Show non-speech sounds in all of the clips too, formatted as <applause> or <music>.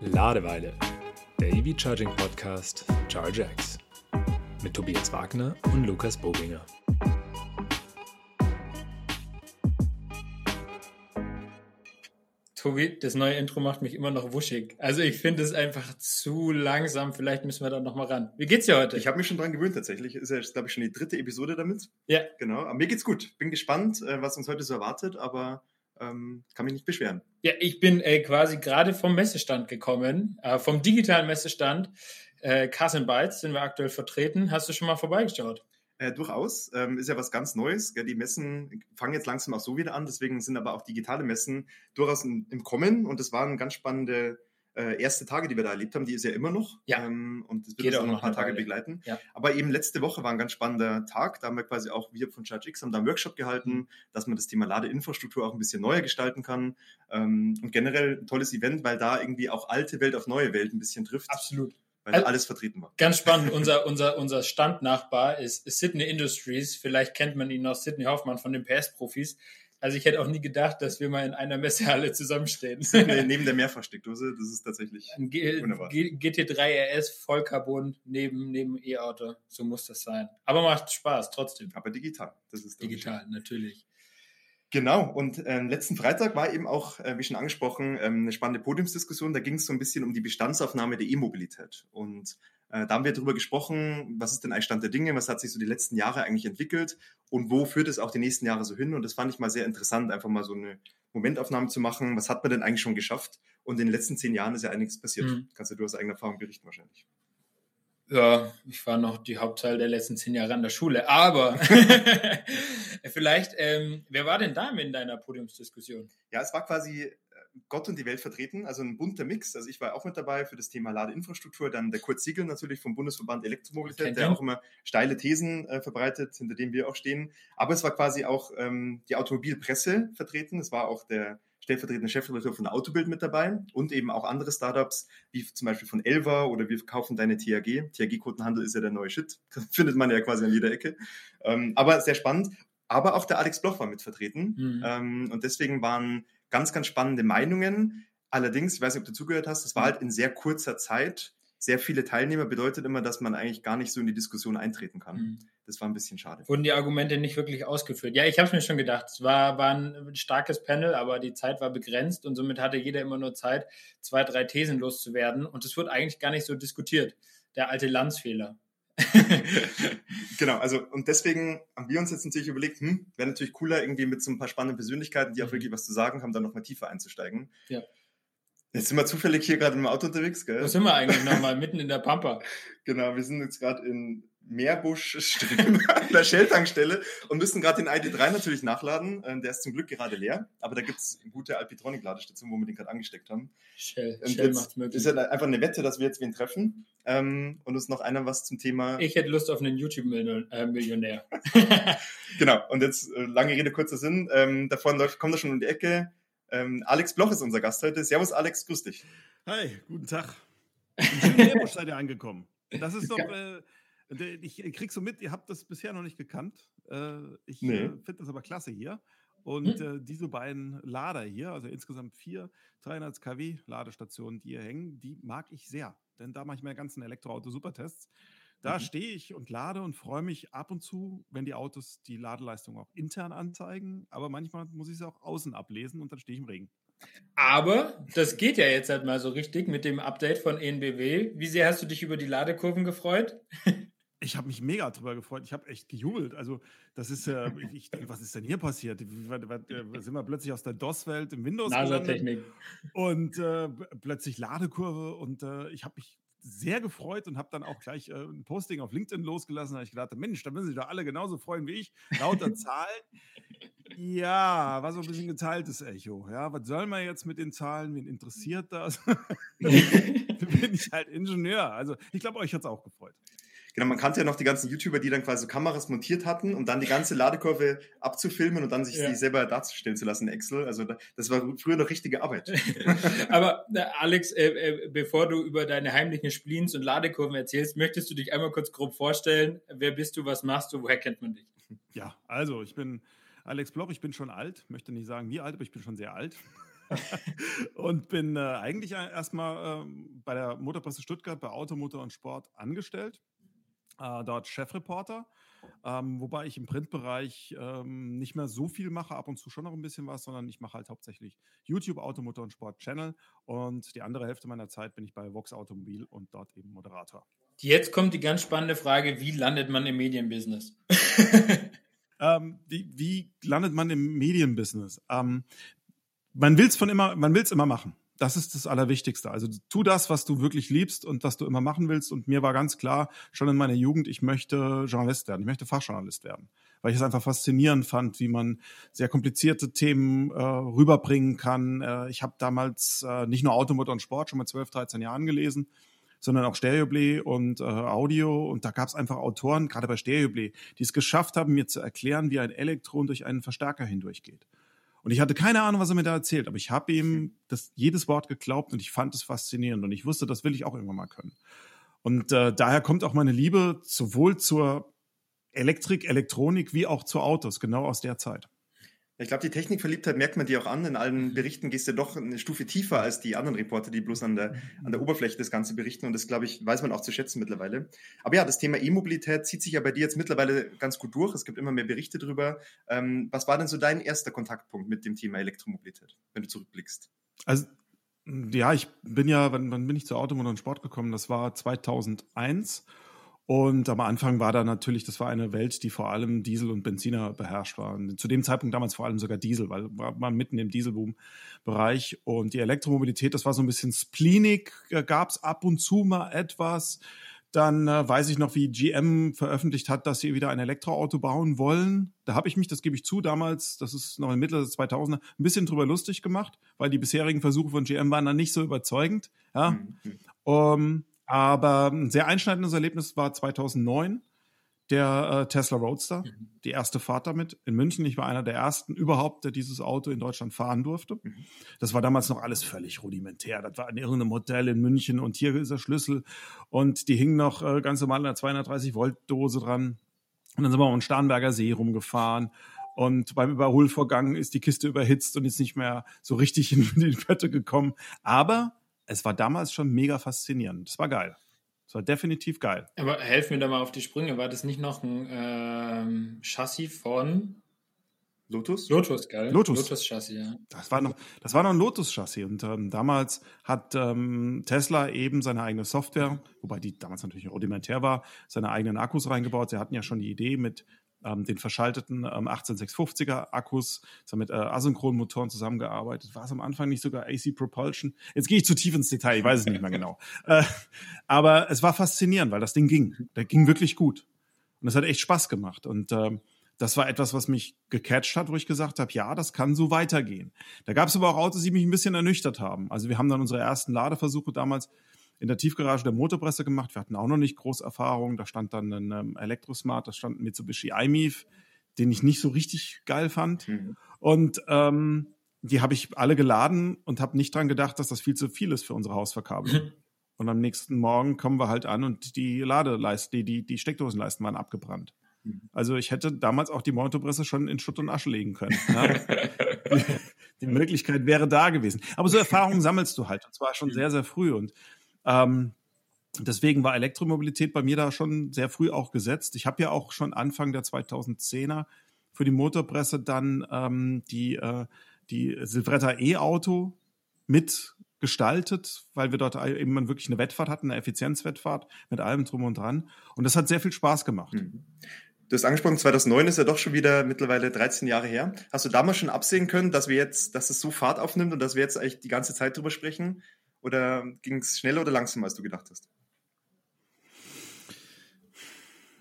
Ladeweile, der EV Charging Podcast von ChargeX mit Tobias Wagner und Lukas Bobinger. Tobi, das neue Intro macht mich immer noch wuschig. Also ich finde es einfach zu langsam. Vielleicht müssen wir da noch mal ran. Wie geht's dir heute? Ich habe mich schon dran gewöhnt tatsächlich. Ist ja, glaube ich, schon die dritte Episode damit. Ja. Genau. Aber mir geht's gut. Bin gespannt, äh, was uns heute so erwartet, aber ähm, kann mich nicht beschweren. Ja, ich bin äh, quasi gerade vom Messestand gekommen, äh, vom digitalen Messestand. Äh, Carson Bytes sind wir aktuell vertreten. Hast du schon mal vorbeigeschaut? Äh, durchaus. Ähm, ist ja was ganz Neues. Gell? Die Messen fangen jetzt langsam auch so wieder an, deswegen sind aber auch digitale Messen durchaus im, im Kommen und das waren ganz spannende äh, erste Tage, die wir da erlebt haben, die ist ja immer noch. Ja. Ähm, und das wird Geht uns auch noch ein paar Tage Weile. begleiten. Ja. Aber eben letzte Woche war ein ganz spannender Tag. Da haben wir quasi auch, wir von ChargeX haben da einen Workshop gehalten, Mhm. dass man das Thema Ladeinfrastruktur auch ein bisschen neuer gestalten kann. Ähm, und generell ein tolles Event, weil da irgendwie auch alte Welt auf neue Welt ein bisschen trifft, Absolut. weil Also- da alles vertreten war. Ganz spannend. <laughs> unser, unser, unser Standnachbar ist, ist Sydney Industries. Vielleicht kennt man ihn noch, Sydney Hoffmann von den PS-Profis. Also ich hätte auch nie gedacht, dass wir mal in einer Messehalle zusammenstehen. <laughs> Neben der Mehrfachsteckdose, das ist tatsächlich Ein G Wunderbar. G GT3 RS Vollcarbon neben neben E-Auto. So muss das sein. Aber macht Spaß trotzdem. aber digital. Das ist der Unterschied. Digital, natürlich. Genau, und ähm, letzten Freitag war eben auch, äh, wie schon angesprochen, ähm, eine spannende Podiumsdiskussion. Da ging es so ein bisschen um die Bestandsaufnahme der E-Mobilität. Und äh, da haben wir darüber gesprochen, was ist denn eigentlich Stand der Dinge, was hat sich so die letzten Jahre eigentlich entwickelt und wo führt es auch die nächsten Jahre so hin. Und das fand ich mal sehr interessant, einfach mal so eine Momentaufnahme zu machen. Was hat man denn eigentlich schon geschafft? Und in den letzten zehn Jahren ist ja einiges passiert. Mhm. Kannst du aus eigener Erfahrung berichten wahrscheinlich. Ja, ich war noch die Hauptzahl der letzten zehn Jahre an der Schule. Aber <laughs> <laughs> vielleicht, ähm, wer war denn da in deiner Podiumsdiskussion? Ja, es war quasi äh, Gott und die Welt vertreten, also ein bunter Mix. Also ich war auch mit dabei für das Thema Ladeinfrastruktur, dann der Kurt Siegel natürlich vom Bundesverband Elektromobilität, der auch immer steile Thesen äh, verbreitet, hinter denen wir auch stehen. Aber es war quasi auch ähm, die Automobilpresse vertreten. Es war auch der stellvertretende Chefredakteur von Autobild mit dabei und eben auch andere Startups, wie zum Beispiel von Elva oder wir verkaufen deine THG. THG-Quotenhandel ist ja der neue Shit. <laughs> Findet man ja quasi an jeder Ecke. Ähm, aber sehr spannend. Aber auch der Alex Bloch war mit vertreten. Mhm. Ähm, und deswegen waren ganz, ganz spannende Meinungen. Allerdings, ich weiß nicht, ob du zugehört hast, es war halt in sehr kurzer Zeit. Sehr viele Teilnehmer bedeutet immer, dass man eigentlich gar nicht so in die Diskussion eintreten kann. Mhm. Das war ein bisschen schade. Wurden die Argumente nicht wirklich ausgeführt? Ja, ich habe es mir schon gedacht. Es war, war ein starkes Panel, aber die Zeit war begrenzt und somit hatte jeder immer nur Zeit, zwei, drei Thesen loszuwerden. Und es wird eigentlich gar nicht so diskutiert. Der alte Landsfehler. <laughs> genau, also und deswegen haben wir uns jetzt natürlich überlegt, hm, wäre natürlich cooler, irgendwie mit so ein paar spannenden Persönlichkeiten, die auch Mhm. wirklich was zu sagen haben, dann nochmal tiefer einzusteigen. Ja. Jetzt sind wir zufällig hier gerade im Auto unterwegs, gell? Wo sind wir eigentlich nochmal? <laughs> Mitten in der Pampa. Genau, wir sind jetzt gerade in Meerbusch Ström <laughs> an der Shell-Tankstelle und müssen gerade den ID3 natürlich nachladen. Ähm, Der ist zum Glück gerade leer, aber da gibt es eine gute Alpitronic-Ladestation, wo wir den gerade angesteckt haben. Shell, Und Shell macht's möglich. ist ja einfach eine Wette, dass wir jetzt wen treffen ähm, und uns noch einer was zum Thema. Ich hätte Lust auf einen YouTube-Millionär. <laughs> Genau, und jetzt äh, lange Rede, kurzer Sinn. Ähm, davon läuft, kommt er schon um die Ecke. Ähm, Alex Bloch ist unser Gast heute. Servus, Alex, grüß dich. Hi, guten Tag. <laughs> In Meerbusch seid ihr angekommen. Das ist doch, äh, ich krieg so mit, ihr habt das bisher noch nicht gekannt. Äh, ich Nee. äh, finde das aber klasse hier. Und äh, diese beiden Lader hier, also insgesamt vier 300 kW Ladestationen, die hier hängen, die mag ich sehr. Denn da mache ich meine ganzen Elektroauto-Supertests. Da Mhm. stehe ich und lade und freue mich ab und zu, wenn die Autos die Ladeleistung auch intern anzeigen. Aber manchmal muss ich sie auch außen ablesen und dann stehe ich im Regen. Aber das geht ja jetzt halt mal so richtig mit dem Update von ENBW. Wie sehr hast du dich über die Ladekurven gefreut? <laughs> Ich habe mich mega drüber gefreut. Ich habe echt gejubelt. Also, das ist ja, ich, ich denke, was ist denn hier passiert? Äh, Sind wir plötzlich aus der DOS-Welt im Windows? NASA-Technik. und äh, plötzlich Ladekurve und äh, ich habe mich sehr gefreut und habe dann auch gleich äh, ein Posting auf LinkedIn losgelassen. Da habe ich gedacht, Mensch, da müssen sich doch alle genauso freuen wie ich. Lauter <laughs> Zahlen. Ja, war so ein bisschen geteiltes Echo. Ja, was soll man jetzt mit den Zahlen? Wen interessiert das? <laughs> Bin ich halt Ingenieur. Also, ich glaube, euch hat es auch gefreut. Genau, man kannte ja noch die ganzen YouTuber, die dann quasi so Kameras montiert hatten, um dann die ganze Ladekurve abzufilmen und dann sich Ja. die selber darzustellen zu lassen in Excel. Also da, das war früher noch richtige Arbeit. <laughs> Aber Alex, äh, äh, bevor du über deine heimlichen Spleens und Ladekurven erzählst, möchtest du dich einmal kurz grob vorstellen? Wer bist du, was machst du, woher kennt man dich? Ja, also ich bin Alex Bloch, ich bin schon alt, möchte nicht sagen wie alt, aber ich bin schon sehr alt. <laughs> und bin äh, eigentlich erstmal äh, bei der Motorpresse Stuttgart bei Automotor und Sport angestellt. Äh, dort Chefreporter. Ähm, wobei ich im Printbereich ähm, nicht mehr so viel mache, ab und zu schon noch ein bisschen was, sondern ich mache halt hauptsächlich YouTube, Automotor und Sport Channel und die andere Hälfte meiner Zeit bin ich bei Vox Automobil und dort eben Moderator. Jetzt kommt die ganz spannende Frage, wie landet man im Medienbusiness? <laughs> <laughs> ähm, wie, wie, landet man im Medienbusiness? Ähm, man will es von immer, man will es immer machen. Das ist das Allerwichtigste. Also tu das, was du wirklich liebst und was du immer machen willst. Und mir war ganz klar, schon in meiner Jugend, ich möchte Journalist werden. Ich möchte Fachjournalist werden. Weil ich es einfach faszinierend fand, wie man sehr komplizierte Themen äh, rüberbringen kann. Äh, ich habe damals äh, nicht nur Automotor und Sport schon mit 12, 13 Jahren gelesen, sondern auch Stereoblay und äh, Audio. Und da gab es einfach Autoren, gerade bei Stereoblay, die es geschafft haben, mir zu erklären, wie ein Elektron durch einen Verstärker hindurchgeht. Und ich hatte keine Ahnung, was er mir da erzählt, aber ich habe ihm das jedes Wort geglaubt und ich fand es faszinierend und ich wusste, das will ich auch irgendwann mal können. Und äh, daher kommt auch meine Liebe sowohl zur Elektrik, Elektronik wie auch zu Autos, genau aus der Zeit. Ich glaube, die Technikverliebtheit merkt man dir auch an. In allen Berichten gehst du doch eine Stufe tiefer als die anderen Reporter, die bloß an der, an der Oberfläche das Ganze berichten. Und das, glaube ich, weiß man auch zu schätzen mittlerweile. Aber ja, das Thema E-Mobilität zieht sich ja bei dir jetzt mittlerweile ganz gut durch. Es gibt immer mehr Berichte drüber. Ähm, was war denn so dein erster Kontaktpunkt mit dem Thema Elektromobilität, wenn du zurückblickst? Also, ja, ich bin ja, wann, wann bin ich zu Automotor und Sport gekommen? Das war 2001. Und am Anfang war da natürlich, das war eine Welt, die vor allem Diesel und Benziner beherrscht war. Und zu dem Zeitpunkt damals vor allem sogar Diesel, weil war man mitten im Dieselboom-Bereich. Und die Elektromobilität, das war so ein bisschen spleenig, gab es ab und zu mal etwas. Dann äh, weiß ich noch, wie GM veröffentlicht hat, dass sie wieder ein Elektroauto bauen wollen. Da habe ich mich, das gebe ich zu, damals, das ist noch in Mitte des 2000er, ein bisschen drüber lustig gemacht, weil die bisherigen Versuche von GM waren dann nicht so überzeugend. Ja. Mhm. Um, aber ein sehr einschneidendes Erlebnis war 2009 der äh, Tesla Roadster, mhm. die erste Fahrt damit in München. Ich war einer der ersten überhaupt, der dieses Auto in Deutschland fahren durfte. Mhm. Das war damals noch alles völlig rudimentär. Das war in irgendeinem Hotel in München und hier ist der Schlüssel und die hingen noch äh, ganz normal in einer 230 Volt Dose dran. Und dann sind wir um den Starnberger See rumgefahren und beim Überholvorgang ist die Kiste überhitzt und ist nicht mehr so richtig in die Pötte gekommen. Aber es war damals schon mega faszinierend. Das war geil. Das war definitiv geil. Aber helf mir da mal auf die Sprünge. War das nicht noch ein ähm, Chassis von Lotus? Lotus, geil. Lotus. Lotus-Chassis, ja. Das war noch, das war noch ein Lotus-Chassis. Und ähm, damals hat ähm, Tesla eben seine eigene Software, wobei die damals natürlich rudimentär war, seine eigenen Akkus reingebaut. Sie hatten ja schon die Idee mit ähm, den verschalteten ähm, 18650er Akkus, ist mit äh, Asynchronmotoren zusammengearbeitet. War es am Anfang nicht sogar AC Propulsion? Jetzt gehe ich zu tief ins Detail, ich weiß es nicht mehr genau. <laughs> Äh, aber es war faszinierend, weil das Ding ging. Der ging wirklich gut. Und es hat echt Spaß gemacht. Und ähm, das war etwas, was mich gecatcht hat, wo ich gesagt habe, ja, das kann so weitergehen. Da gab es aber auch Autos, die mich ein bisschen ernüchtert haben. Also wir haben dann unsere ersten Ladeversuche damals in der Tiefgarage der Motorpresse gemacht. Wir hatten auch noch nicht groß Erfahrung. Da stand dann ein ähm, Elektrosmart, da stand ein Mitsubishi iMIF, den ich nicht so richtig geil fand. Mhm. Und ähm, die habe ich alle geladen und habe nicht dran gedacht, dass das viel zu viel ist für unsere Hausverkabelung. Mhm. <laughs> Und am nächsten Morgen kommen wir halt an und die Ladeleisten, die, die, die Steckdosenleisten waren abgebrannt. Mhm. Also ich hätte damals auch die Motorpresse schon in Schutt und Asche legen können. <laughs> Die, die Möglichkeit wäre da gewesen. Aber so Erfahrungen sammelst du halt. Und zwar schon sehr, sehr früh. Und ähm, deswegen war Elektromobilität bei mir da schon sehr früh auch gesetzt. Ich habe ja auch schon Anfang der 2010er für die Motorpresse dann ähm, die, äh, die Silvretta E-Auto mitgestaltet, weil wir dort eben wirklich eine Wettfahrt hatten, eine Effizienzwettfahrt mit allem drum und dran. Und das hat sehr viel Spaß gemacht. Mhm. Du hast angesprochen, 2009 ist ja doch schon wieder mittlerweile 13 Jahre her. Hast du damals schon absehen können, dass wir jetzt, dass es so Fahrt aufnimmt und dass wir jetzt eigentlich die ganze Zeit drüber sprechen? Oder ging es schneller oder langsamer, als du gedacht hast?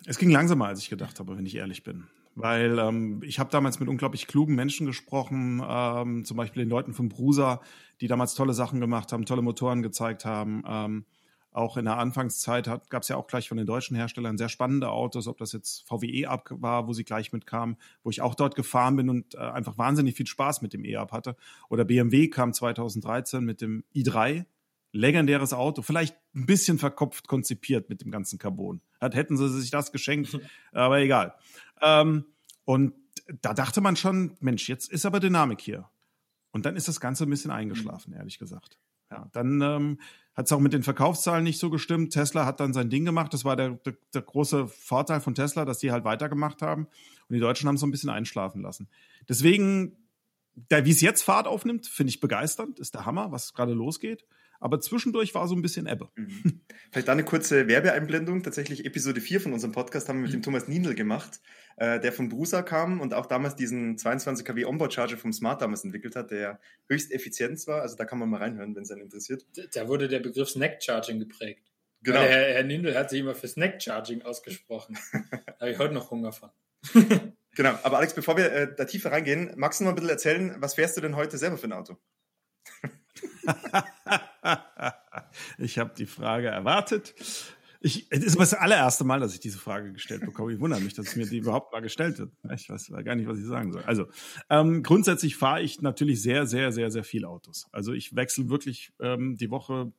Es ging langsamer, als ich gedacht habe, wenn ich ehrlich bin. Weil ähm, ich habe damals mit unglaublich klugen Menschen gesprochen, ähm, zum Beispiel den Leuten von Brusa, die damals tolle Sachen gemacht haben, tolle Motoren gezeigt haben. Ähm, auch in der Anfangszeit gab es ja auch gleich von den deutschen Herstellern sehr spannende Autos, ob das jetzt VW E-Up war, wo sie gleich mitkamen, wo ich auch dort gefahren bin und äh, einfach wahnsinnig viel Spaß mit dem E-Up hatte. Oder BMW kam 2013 mit dem i3, legendäres Auto, vielleicht ein bisschen verkopft konzipiert mit dem ganzen Carbon. Hat, hätten sie sich das geschenkt, aber egal. Ähm, und da dachte man schon, Mensch, jetzt ist aber Dynamik hier. Und dann ist das Ganze ein bisschen eingeschlafen, ehrlich gesagt. Ja, dann ähm, hat es auch mit den Verkaufszahlen nicht so gestimmt. Tesla hat dann sein Ding gemacht. Das war der, der, der große Vorteil von Tesla, dass die halt weitergemacht haben. Und die Deutschen haben so ein bisschen einschlafen lassen. Deswegen, wie es jetzt Fahrt aufnimmt, finde ich begeisternd. Ist der Hammer, was gerade losgeht. Aber zwischendurch war so ein bisschen Ebbe. Mhm. Vielleicht da eine kurze Werbeeinblendung. Tatsächlich Episode 4 von unserem Podcast haben wir mit mhm. dem Thomas Niendl gemacht, äh, der von Brusa kam und auch damals diesen 22 kW Onboard Charger vom Smart damals entwickelt hat, der höchst effizient war. Also da kann man mal reinhören, wenn es einen interessiert. Da wurde der Begriff Snack Charging geprägt. Genau. Weil Herr, Herr Nindl hat sich immer für Snack Charging ausgesprochen. <laughs> da habe ich heute noch Hunger von. <laughs> genau, aber Alex, bevor wir äh, da tiefer reingehen, magst du noch ein bisschen erzählen, was fährst du denn heute selber für ein Auto? <laughs> <laughs> ich habe die Frage erwartet. Ich, es ist das allererste Mal, dass ich diese Frage gestellt bekomme. Ich wundere mich, dass mir die überhaupt mal gestellt wird. Ich weiß gar nicht, was ich sagen soll. Also ähm, grundsätzlich fahre ich natürlich sehr, sehr, sehr, sehr viel Autos. Also ich wechsle wirklich ähm, die Woche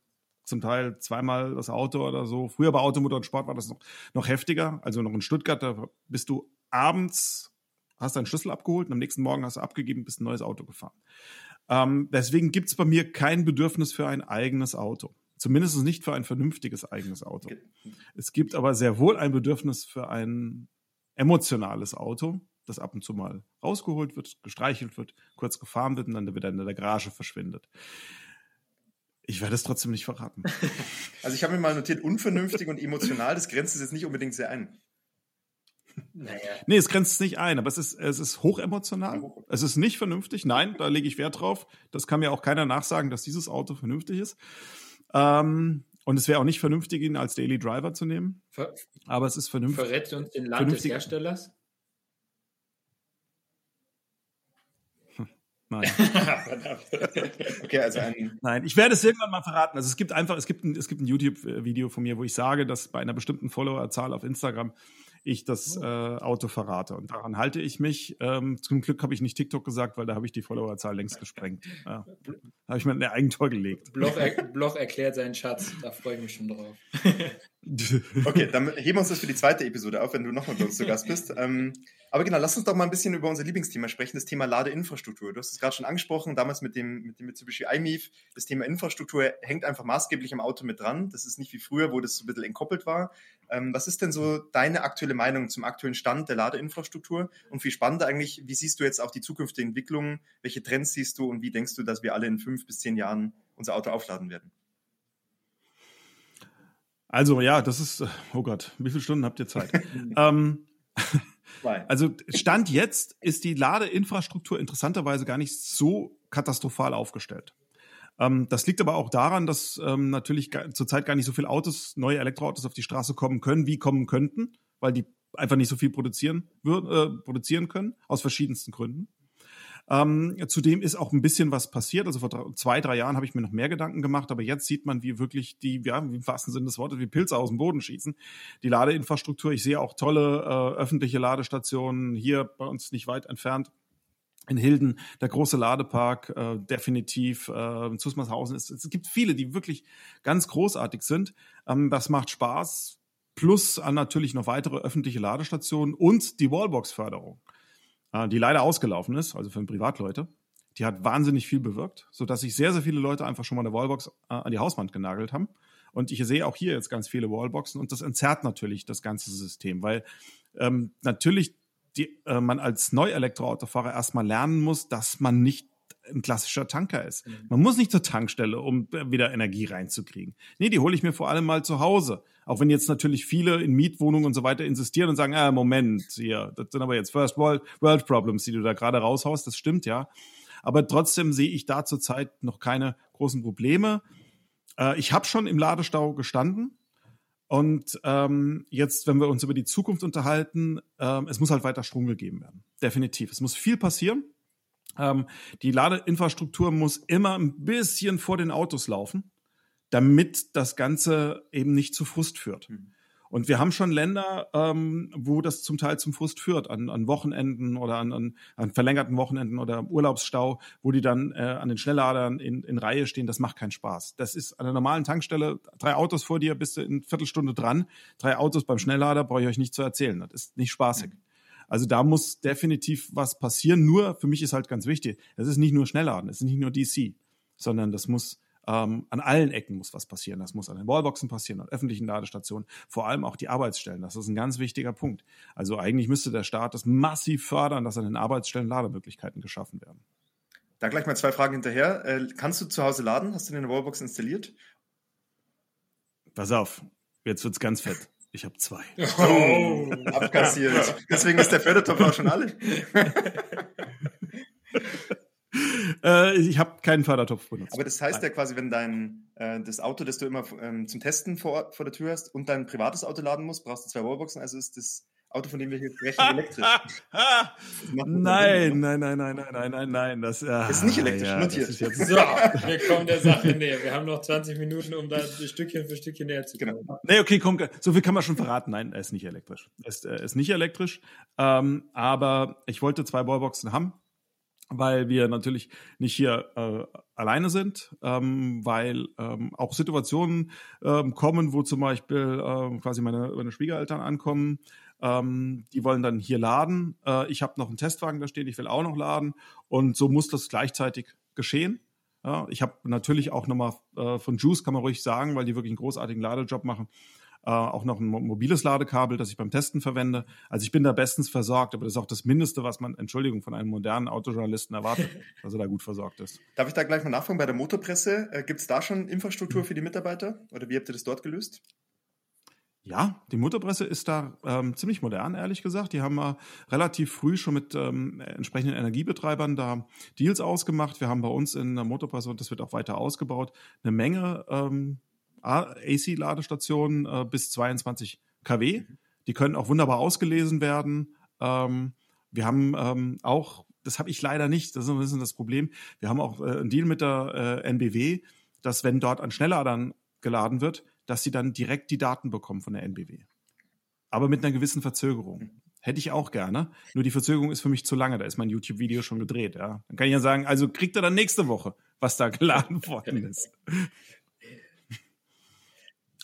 zum Teil zweimal das Auto oder so. Früher bei Automotor und Sport war das noch, noch heftiger. Also noch in Stuttgart, da bist du abends, hast deinen Schlüssel abgeholt und am nächsten Morgen hast du abgegeben, bist ein neues Auto gefahren. Ähm, deswegen gibt es bei mir kein Bedürfnis für ein eigenes Auto. Zumindest nicht für ein vernünftiges eigenes Auto. Es gibt aber sehr wohl ein Bedürfnis für ein emotionales Auto, das ab und zu mal rausgeholt wird, gestreichelt wird, kurz gefahren wird und dann wieder in der Garage verschwindet. Ich werde es trotzdem nicht verraten. <laughs> Also ich habe mir mal notiert, unvernünftig und emotional, das grenzt es jetzt nicht unbedingt sehr ein. Naja. Nee, es grenzt es nicht ein, aber es ist, es ist hochemotional. Es ist nicht vernünftig. Nein, da lege ich Wert drauf. Das kann mir auch keiner nachsagen, dass dieses Auto vernünftig ist. Ähm, und es wäre auch nicht vernünftig, ihn als Daily Driver zu nehmen. Ver aber es ist vernünftig. Verrät uns den Land des Herstellers? Nein. <laughs> okay, also ein Nein, ich werde es irgendwann mal verraten. Also es gibt einfach, es gibt ein, es gibt ein YouTube-Video von mir, wo ich sage, dass bei einer bestimmten Followerzahl auf Instagram ich das oh. äh, Auto verrate. Und daran halte ich mich. Ähm, zum Glück habe ich nicht TikTok gesagt, weil da habe ich die Followerzahl längst gesprengt. Ja. Habe ich mir ein Eigentor gelegt. Bloch, er, Bloch erklärt seinen Schatz. Da freue ich mich schon drauf. <laughs> okay, dann heben wir uns das für die zweite Episode auf, wenn du nochmal bei uns zu Gast bist. Ähm, aber genau, lass uns doch mal ein bisschen über unser Lieblingsthema sprechen, das Thema Ladeinfrastruktur. Du hast es gerade schon angesprochen, damals mit dem, mit dem Mitsubishi iMIF. Das Thema Infrastruktur hängt einfach maßgeblich am Auto mit dran. Das ist nicht wie früher, wo das so ein bisschen entkoppelt war. Ähm, was ist denn so deine aktuelle Meinung zum aktuellen Stand der Ladeinfrastruktur? Und viel spannender eigentlich, wie siehst du jetzt auch die zukünftige Entwicklung? Welche Trends siehst du und wie denkst du, dass wir alle in fünf bis zehn Jahren unser Auto aufladen werden? Also ja, das ist, oh Gott, wie viele Stunden habt ihr Zeit? <laughs> ähm, also Stand jetzt ist die Ladeinfrastruktur interessanterweise gar nicht so katastrophal aufgestellt. Ähm, das liegt aber auch daran, dass ähm, natürlich zurzeit gar nicht so viele Autos, neue Elektroautos auf die Straße kommen können, wie kommen könnten, weil die einfach nicht so viel produzieren, äh, produzieren können, aus verschiedensten Gründen. Ähm, zudem ist auch ein bisschen was passiert. Also vor zwei, drei Jahren habe ich mir noch mehr Gedanken gemacht, aber jetzt sieht man, wie wirklich die, ja, im wahrsten Sinne des Wortes, wie Pilze aus dem Boden schießen. Die Ladeinfrastruktur, ich sehe auch tolle äh, öffentliche Ladestationen hier bei uns nicht weit entfernt. In Hilden, der große Ladepark, äh, definitiv. Äh, in Zusmarshausen ist, es gibt viele, die wirklich ganz großartig sind. Ähm, das macht Spaß. Plus an natürlich noch weitere öffentliche Ladestationen und die Wallbox-Förderung. Äh, die leider ausgelaufen ist, also für Privatleute. Die hat wahnsinnig viel bewirkt, sodass sich sehr, sehr viele Leute einfach schon mal eine Wallbox äh, an die Hauswand genagelt haben. Und ich sehe auch hier jetzt ganz viele Wallboxen und das entzerrt natürlich das ganze System, weil ähm, natürlich die, äh, man als Neuelektroautofahrer erstmal lernen muss, dass man nicht ein klassischer Tanker ist. Mhm. Man muss nicht zur Tankstelle, um wieder Energie reinzukriegen. Nee, die hole ich mir vor allem mal zu Hause. Auch wenn jetzt natürlich viele in Mietwohnungen und so weiter insistieren und sagen, ah, Moment, hier, das sind aber jetzt First World, World Problems, die du da gerade raushaust, das stimmt ja. Aber trotzdem sehe ich da zurzeit noch keine großen Probleme. Äh, ich habe schon im Ladestau gestanden. Und ähm, jetzt, wenn wir uns über die Zukunft unterhalten, ähm, es muss halt weiter Strom gegeben werden. Definitiv. Es muss viel passieren. Ähm, die Ladeinfrastruktur muss immer ein bisschen vor den Autos laufen, damit das Ganze eben nicht zu Frust führt. Mhm. Und wir haben schon Länder, ähm, wo das zum Teil zum Frust führt, an, an Wochenenden oder an, an, an verlängerten Wochenenden oder Urlaubsstau, wo die dann äh, an den Schnellladern in, in Reihe stehen. Das macht keinen Spaß. Das ist an einer normalen Tankstelle, drei Autos vor dir, bist du in Viertelstunde dran. Drei Autos beim Schnelllader brauche ich euch nicht zu erzählen. Das ist nicht spaßig. Mhm. Also da muss definitiv was passieren. Nur für mich ist halt ganz wichtig, es ist nicht nur Schnellladen, es ist nicht nur DC, sondern das muss ähm, an allen Ecken muss was passieren. Das muss an den Wallboxen passieren, an öffentlichen Ladestationen, vor allem auch die Arbeitsstellen. Das ist ein ganz wichtiger Punkt. Also eigentlich müsste der Staat das massiv fördern, dass an den Arbeitsstellen Lademöglichkeiten geschaffen werden. Da gleich mal zwei Fragen hinterher. Äh, kannst du zu Hause laden? Hast du eine Wallbox installiert? Pass auf, jetzt wird's ganz fett. Ich habe zwei. <laughs> Oh, abkassiert. <laughs> Deswegen ist der Fördertopf auch schon alle. <laughs> <laughs> äh, ich habe keinen Fördertopf benutzt. Aber das heißt Nein. ja quasi, wenn dein äh, das Auto, das du immer ähm, zum Testen vor, vor der Tür hast und dein privates Auto laden musst, brauchst du zwei Wallboxen. Also ist das Auto, von dem wir hier sprechen, elektrisch. <laughs> nein, nein, nein, nein, nein, nein, nein, nein. Das äh, ist nicht elektrisch, ja, notiert. <laughs> so, wir kommen der Sache näher. Wir haben noch 20 Minuten, um da Stückchen für Stückchen näher zu kommen. Genau. Nee, okay, komm, so viel kann man schon verraten. Nein, er ist nicht elektrisch. Er ist, er ist nicht elektrisch. Ähm, aber ich wollte zwei Wallboxen haben weil wir natürlich nicht hier äh, alleine sind, ähm, weil ähm, auch Situationen ähm, kommen, wo zum Beispiel ähm, quasi meine, meine Schwiegereltern ankommen. Ähm, die wollen dann hier laden. Äh, ich habe noch einen Testwagen da stehen, ich will auch noch laden. Und so muss das gleichzeitig geschehen. Ja, ich habe natürlich auch nochmal äh, von Juice, kann man ruhig sagen, weil die wirklich einen großartigen Ladejob machen, äh, auch noch ein mobiles Ladekabel, das ich beim Testen verwende. Also ich bin da bestens versorgt, aber das ist auch das Mindeste, was man, Entschuldigung, von einem modernen Autojournalisten erwartet, <laughs> dass er da gut versorgt ist. Darf ich da gleich mal nachfragen bei der Motorpresse? Äh, Gibt es da schon Infrastruktur hm. für die Mitarbeiter oder wie habt ihr das dort gelöst? Ja, die Motorpresse ist da ähm, ziemlich modern, ehrlich gesagt. Die haben äh, relativ früh schon mit ähm, entsprechenden Energiebetreibern da Deals ausgemacht. Wir haben bei uns in der Motorpresse, und das wird auch weiter ausgebaut, eine Menge ähm, AC-Ladestationen äh, bis 22 kW. Die können auch wunderbar ausgelesen werden. Ähm, wir haben ähm, auch, das habe ich leider nicht, das ist ein bisschen das Problem, wir haben auch äh, einen Deal mit der äh, NBW, dass wenn dort an Schnellladern geladen wird, dass sie dann direkt die Daten bekommen von der NBW. Aber mit einer gewissen Verzögerung. Hätte ich auch gerne. Nur die Verzögerung ist für mich zu lange. Da ist mein YouTube-Video schon gedreht. Ja. Dann kann ich ja sagen, also kriegt er dann nächste Woche, was da geladen <laughs> worden ist.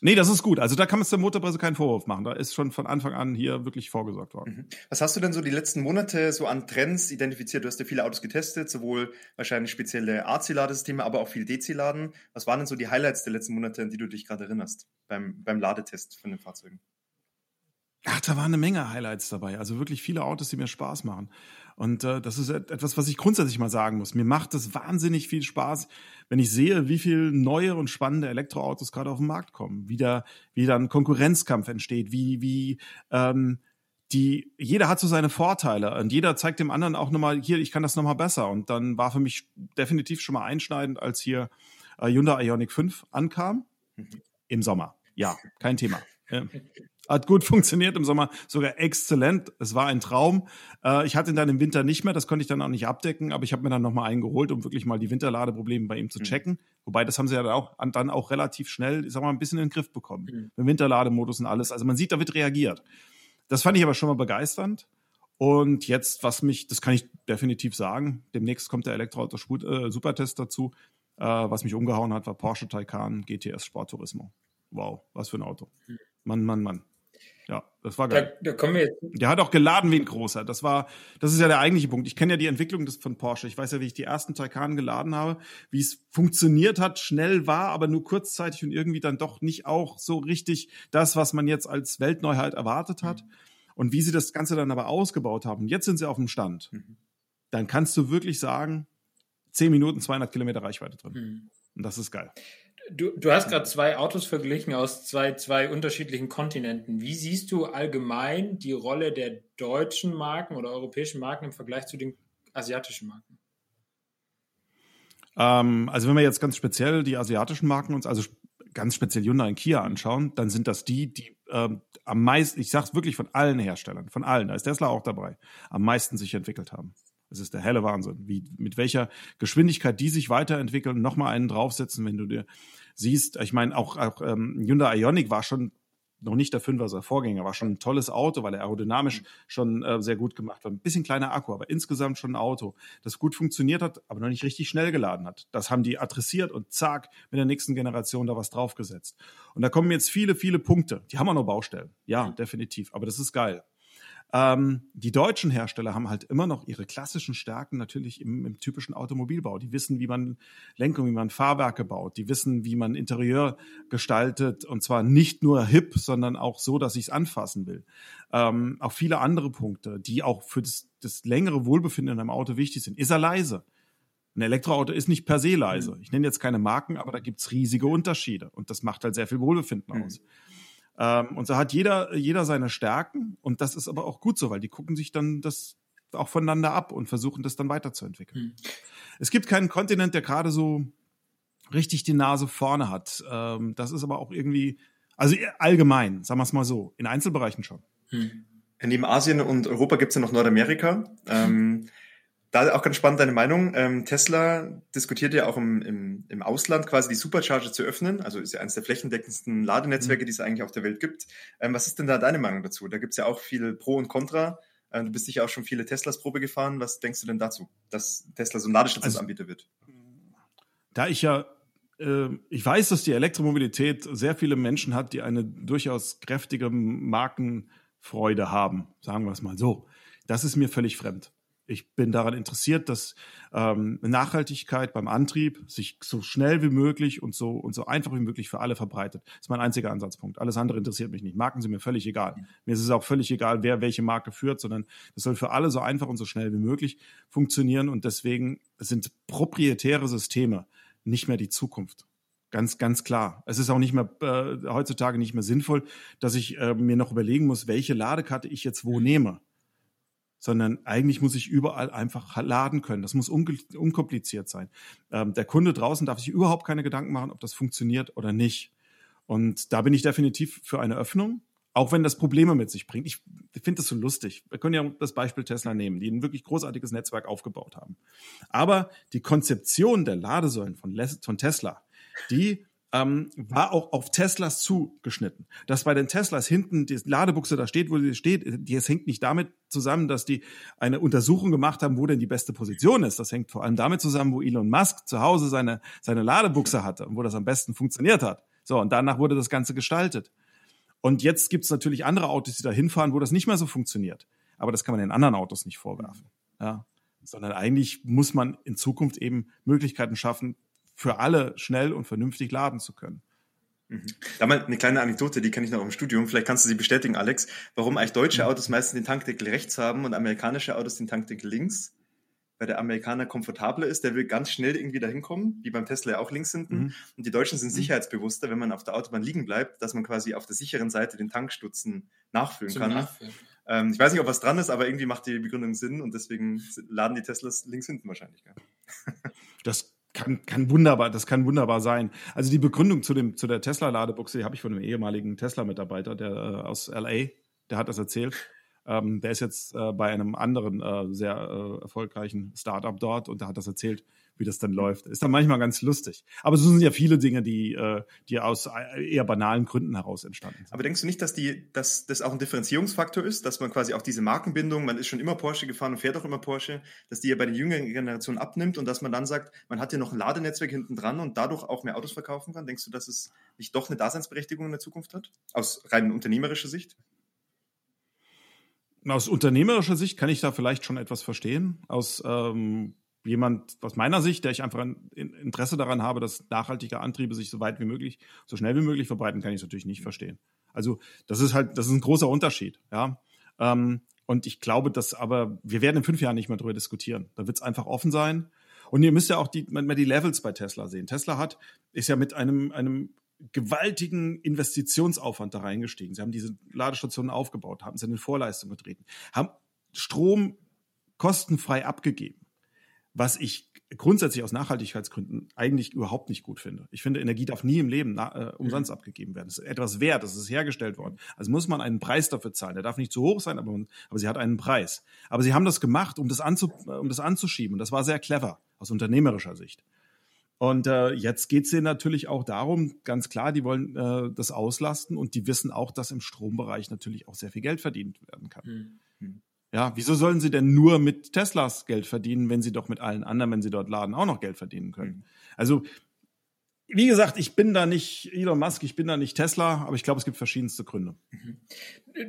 Nee, das ist gut. Also da kann man es der Motorpresse keinen Vorwurf machen. Da ist schon von Anfang an hier wirklich vorgesorgt worden. Mhm. Was hast du denn so die letzten Monate so an Trends identifiziert? Du hast ja viele Autos getestet, sowohl wahrscheinlich spezielle AC-Ladesysteme, aber auch viel DC-Laden. Was waren denn so die Highlights der letzten Monate, an die du dich gerade erinnerst beim, beim Ladetest von den Fahrzeugen? Ach, da waren eine Menge Highlights dabei. Also wirklich viele Autos, die mir Spaß machen. Und äh, das ist etwas, was ich grundsätzlich mal sagen muss. Mir macht es wahnsinnig viel Spaß, wenn ich sehe, wie viel neue und spannende Elektroautos gerade auf den Markt kommen. Wie da, wie da ein Konkurrenzkampf entsteht, wie, wie ähm, die, jeder hat so seine Vorteile und jeder zeigt dem anderen auch nochmal, hier, ich kann das nochmal besser. Und dann war für mich definitiv schon mal einschneidend, als hier äh, Hyundai Ioniq 5 ankam. Mhm. Im Sommer. Ja, kein Thema. <laughs> Hat gut <laughs> funktioniert im Sommer, sogar exzellent. Es war ein Traum. Äh, ich hatte ihn dann im Winter nicht mehr, das konnte ich dann auch nicht abdecken, aber ich habe mir dann nochmal einen geholt, um wirklich mal die Winterladeprobleme bei ihm zu mhm. checken. Mhm. Wobei, das haben sie ja dann auch, dann auch relativ schnell, ich sag mal, ein bisschen in den Griff bekommen. Mhm. Mit Winterlademodus und alles. Also man sieht, da wird reagiert. Das fand ich aber schon mal begeisternd. Und jetzt, was mich, das kann ich definitiv sagen, demnächst kommt der Elektroauto-Supertest äh, dazu. Äh, was mich umgehauen hat, war Porsche Taycan GTS Sport Turismo. Wow, was für ein Auto. Mhm. Mann, Mann, Mann. Ja, das war geil. Da, da kommen wir jetzt. Der hat auch geladen wie ein großer. Das war, das ist ja der eigentliche Punkt. Ich kenne ja die Entwicklung des, von Porsche. Ich weiß ja, wie ich die ersten Taycan geladen habe, wie es funktioniert hat, schnell war, aber nur kurzzeitig und irgendwie dann doch nicht auch so richtig das, was man jetzt als Weltneuheit erwartet hat. Mhm. Und wie sie das Ganze dann aber ausgebaut haben. Jetzt sind sie auf dem Stand. Mhm. Dann kannst du wirklich sagen, 10 Minuten, 200 Kilometer Reichweite drin. Mhm. Und das ist geil. Du, du hast gerade zwei Autos verglichen aus zwei, zwei unterschiedlichen Kontinenten. Wie siehst du allgemein die Rolle der deutschen Marken oder europäischen Marken im Vergleich zu den asiatischen Marken? Ähm, also wenn wir jetzt ganz speziell die asiatischen Marken uns, also ganz speziell Hyundai und Kia anschauen, dann sind das die, die ähm, am meisten, ich sage es wirklich von allen Herstellern, von allen, da ist Tesla auch dabei, am meisten sich entwickelt haben. Das ist der helle Wahnsinn, wie, mit welcher Geschwindigkeit die sich weiterentwickeln, nochmal einen draufsetzen, wenn du dir siehst, ich meine, auch, auch ähm, Hyundai Ioniq war schon noch nicht der Fünfer, sein Vorgänger, war schon ein tolles Auto, weil er aerodynamisch schon äh, sehr gut gemacht war. Ein bisschen kleiner Akku, aber insgesamt schon ein Auto, das gut funktioniert hat, aber noch nicht richtig schnell geladen hat. Das haben die adressiert und zack, mit der nächsten Generation da was draufgesetzt. Und da kommen jetzt viele, viele Punkte. Die haben auch noch Baustellen. Ja, definitiv. Aber das ist geil. Ähm, die deutschen Hersteller haben halt immer noch ihre klassischen Stärken natürlich im, im, typischen Automobilbau. Die wissen, wie man Lenkung, wie man Fahrwerke baut. Die wissen, wie man Interieur gestaltet. Und zwar nicht nur hip, sondern auch so, dass ich es anfassen will. Ähm, auch viele andere Punkte, die auch für das, das längere Wohlbefinden in einem Auto wichtig sind. Ist er leise? Ein Elektroauto ist nicht per se leise. Ich nenne jetzt keine Marken, aber da gibt's riesige Unterschiede. Und das macht halt sehr viel Wohlbefinden mhm. Ähm, und so hat jeder, jeder seine Stärken und das ist aber auch gut so, weil die gucken sich dann das auch voneinander ab und versuchen das dann weiterzuentwickeln. Mhm. Es gibt keinen Kontinent, der gerade so richtig die Nase vorne hat. Ähm, das ist aber auch irgendwie, also allgemein, sagen wir es mal so, in Einzelbereichen schon. Mhm. Neben Asien und Europa gibt es ja noch Nordamerika. Ähm, da auch ganz spannend deine Meinung. Ähm, Tesla diskutiert ja auch im, im, im Ausland quasi die Supercharger zu öffnen. Also ist ja eines der flächendeckendsten Ladenetzwerke, mhm. die es eigentlich auf der Welt gibt. Ähm, was ist denn da deine Meinung dazu? Da gibt es ja auch viel Pro und Contra. Ähm, du bist sicher auch schon viele Teslas Probe gefahren. Was denkst du denn dazu, dass Tesla so ein Ladestationsanbieter also, wird? Da ich ja äh, ich weiß, dass die Elektromobilität sehr viele Menschen hat, die eine durchaus kräftige Markenfreude haben, sagen wir es mal so. Das ist mir völlig fremd. Ich bin daran interessiert, dass ähm, Nachhaltigkeit beim Antrieb sich so schnell wie möglich und so und so einfach wie möglich für alle verbreitet. Das ist mein einziger Ansatzpunkt. Alles andere interessiert mich nicht. Marken sind mir völlig egal. Mir ist es auch völlig egal, wer welche Marke führt, sondern das soll für alle so einfach und so schnell wie möglich funktionieren. Und deswegen sind proprietäre Systeme nicht mehr die Zukunft. Ganz, ganz klar. Es ist auch nicht mehr äh, heutzutage nicht mehr sinnvoll, dass ich äh, mir noch überlegen muss, welche Ladekarte ich jetzt wo nehme sondern eigentlich muss ich überall einfach laden können. Das muss unkompliziert sein. Ähm, der Kunde draußen darf sich überhaupt keine Gedanken machen, ob das funktioniert oder nicht. Und da bin ich definitiv für eine Öffnung, auch wenn das Probleme mit sich bringt. Ich finde das so lustig. Wir können ja das Beispiel Tesla nehmen, die ein wirklich großartiges Netzwerk aufgebaut haben. Aber die Konzeption der Ladesäulen von, von Tesla, die ähm, war auch auf Teslas zugeschnitten. Dass bei den Teslas hinten die Ladebuchse da steht, wo sie steht, das hängt nicht damit zusammen, dass die eine Untersuchung gemacht haben, wo denn die beste Position ist. Das hängt vor allem damit zusammen, wo Elon Musk zu Hause seine, seine Ladebuchse hatte und wo das am besten funktioniert hat. So, und danach wurde das Ganze gestaltet. Und jetzt gibt's natürlich andere Autos, die da hinfahren, wo das nicht mehr so funktioniert. Aber das kann man den anderen Autos nicht vorwerfen. Ja. Sondern eigentlich muss man in Zukunft eben Möglichkeiten schaffen, für alle schnell und vernünftig laden zu können. Mhm. Da mal eine kleine Anekdote, die kenne ich noch im Studium. Vielleicht kannst du sie bestätigen, Alex. Warum eigentlich deutsche mhm. Autos meistens den Tankdeckel rechts haben und amerikanische Autos den Tankdeckel links? Weil der Amerikaner komfortabler ist, der will ganz schnell irgendwie dahin kommen, wie beim Tesla ja auch links hinten. Mhm. Und die Deutschen sind mhm. sicherheitsbewusster, wenn man auf der Autobahn liegen bleibt, dass man quasi auf der sicheren Seite den Tankstutzen nachfüllen Zum kann. Nachfüllen. Ähm, ich weiß nicht, ob was dran ist, aber irgendwie macht die Begründung Sinn und deswegen laden die Teslas links hinten wahrscheinlich. Das kann, kann wunderbar, das kann wunderbar sein. Also die Begründung zu dem zu der Tesla Ladebuchse, die habe ich von einem ehemaligen Tesla Mitarbeiter, der äh, aus LA, der hat das erzählt. Ähm, der ist jetzt äh, bei einem anderen äh, sehr äh, erfolgreichen Startup dort und der hat das erzählt, wie das dann läuft. Ist dann manchmal ganz lustig. Aber so sind ja viele Dinge, die, äh, die aus eher banalen Gründen heraus entstanden sind. Aber denkst du nicht, dass, die, dass das auch ein Differenzierungsfaktor ist, dass man quasi auch diese Markenbindung, man ist schon immer Porsche gefahren und fährt auch immer Porsche, dass die ja bei den jüngeren Generationen abnimmt und dass man dann sagt, man hat ja noch ein Ladenetzwerk hinten dran und dadurch auch mehr Autos verkaufen kann? Denkst du, dass es nicht doch eine Daseinsberechtigung in der Zukunft hat? Aus rein unternehmerischer Sicht? Aus unternehmerischer Sicht kann ich da vielleicht schon etwas verstehen. Aus ähm, jemand aus meiner Sicht, der ich einfach ein Interesse daran habe, dass nachhaltige Antriebe sich so weit wie möglich, so schnell wie möglich verbreiten, kann ich es natürlich nicht verstehen. Also das ist halt, das ist ein großer Unterschied, ja. Ähm, und ich glaube, dass aber, wir werden in fünf Jahren nicht mehr darüber diskutieren. Da wird es einfach offen sein. Und ihr müsst ja auch die, mal die Levels bei Tesla sehen. Tesla hat, ist ja mit einem, einem gewaltigen Investitionsaufwand da reingestiegen. Sie haben diese Ladestationen aufgebaut, haben sie in Vorleistung getreten, haben Strom kostenfrei abgegeben, was ich grundsätzlich aus Nachhaltigkeitsgründen eigentlich überhaupt nicht gut finde. Ich finde, Energie darf nie im Leben äh, umsonst mhm. abgegeben werden. Es ist etwas wert, es ist hergestellt worden. Also muss man einen Preis dafür zahlen. Der darf nicht zu hoch sein, aber, aber sie hat einen Preis. Aber sie haben das gemacht, um das, anzu, um das anzuschieben. Und das war sehr clever aus unternehmerischer Sicht. Und äh, jetzt geht es denen natürlich auch darum, ganz klar, die wollen äh, das auslasten und die wissen auch, dass im Strombereich natürlich auch sehr viel Geld verdient werden kann. Mhm. Ja, wieso sollen sie denn nur mit Teslas Geld verdienen, wenn sie doch mit allen anderen, wenn sie dort laden, auch noch Geld verdienen können? Mhm. Also wie gesagt, ich bin da nicht Elon Musk, ich bin da nicht Tesla, aber ich glaube, es gibt verschiedenste Gründe.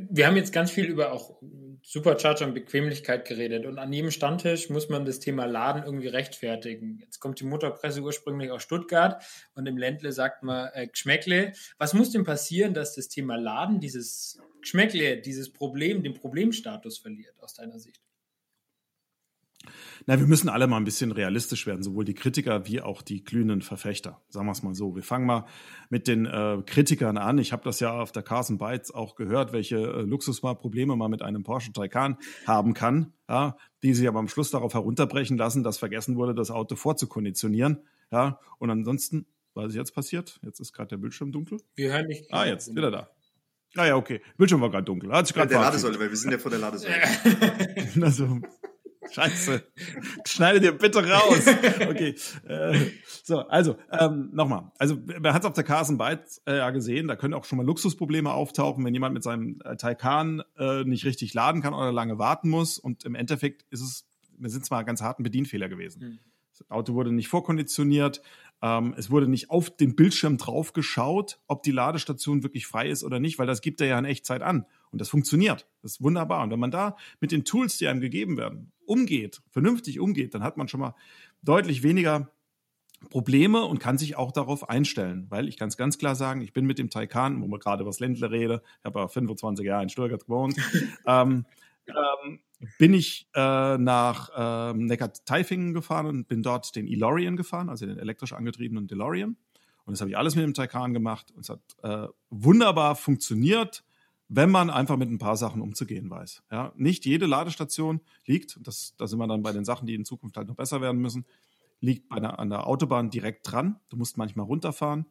Wir haben jetzt ganz viel über auch Supercharger und Bequemlichkeit geredet und an jedem Standtisch muss man das Thema Laden irgendwie rechtfertigen. Jetzt kommt die Motorpresse ursprünglich aus Stuttgart und im Ländle sagt man äh, Geschmäckle. Was muss denn passieren, dass das Thema Laden dieses Geschmäckle, dieses Problem, den Problemstatus verliert aus deiner Sicht? Na, wir müssen alle mal ein bisschen realistisch werden, sowohl die Kritiker wie auch die glühenden Verfechter. Sagen wir es mal so. Wir fangen mal mit den äh, Kritikern an. Ich habe das ja auf der Carson Bytes auch gehört, welche äh, Luxusprobleme man mit einem Porsche Taycan haben kann, ja, die sich aber am Schluss darauf herunterbrechen lassen, dass vergessen wurde, das Auto vorzukonditionieren. Ja, und ansonsten, was ist jetzt passiert? Jetzt ist gerade der Bildschirm dunkel. Wir hören dich. Ah, jetzt, wieder da. Ah ja, okay. Bildschirm war gerade dunkel. Hat sich Ja, gerade der Ladesäule, weil wir sind ja vor der Ladesäule. <laughs> Also, scheiße. Schneide dir bitte raus. Okay. Äh, so, also, ähm, nochmal. Also, man hat es auf der Carson Bytes äh, ja gesehen, da können auch schon mal Luxusprobleme auftauchen, wenn jemand mit seinem äh, Taycan äh, nicht richtig laden kann oder lange warten muss. Und im Endeffekt ist es, wir sind zwar ganz harten Bedienfehler gewesen. Hm. Das Auto wurde nicht vorkonditioniert. Ähm, es wurde nicht auf den Bildschirm drauf geschaut, ob die Ladestation wirklich frei ist oder nicht, weil das gibt er ja in Echtzeit an. Und das funktioniert. Das ist wunderbar. Und wenn man da mit den Tools, die einem gegeben werden, umgeht, vernünftig umgeht, dann hat man schon mal deutlich weniger Probleme und kann sich auch darauf einstellen. Weil ich kann es ganz klar sagen, ich bin mit dem Taycan, wo wir gerade über das Ländle rede, ich habe ja 25 Jahre in Stuttgart gewohnt, <laughs> ähm, ähm, bin ich äh, nach ähm, Neckar-Taifingen gefahren und bin dort den ELORian gefahren, also den elektrisch angetriebenen DeLorean. Und das habe ich alles mit dem Taycan gemacht und es hat äh, wunderbar funktioniert, wenn man einfach mit ein paar Sachen umzugehen weiß. Ja, nicht jede Ladestation liegt, das, da sind wir dann bei den Sachen, die in Zukunft halt noch besser werden müssen, liegt einer, an der Autobahn direkt dran. Du musst manchmal runterfahren.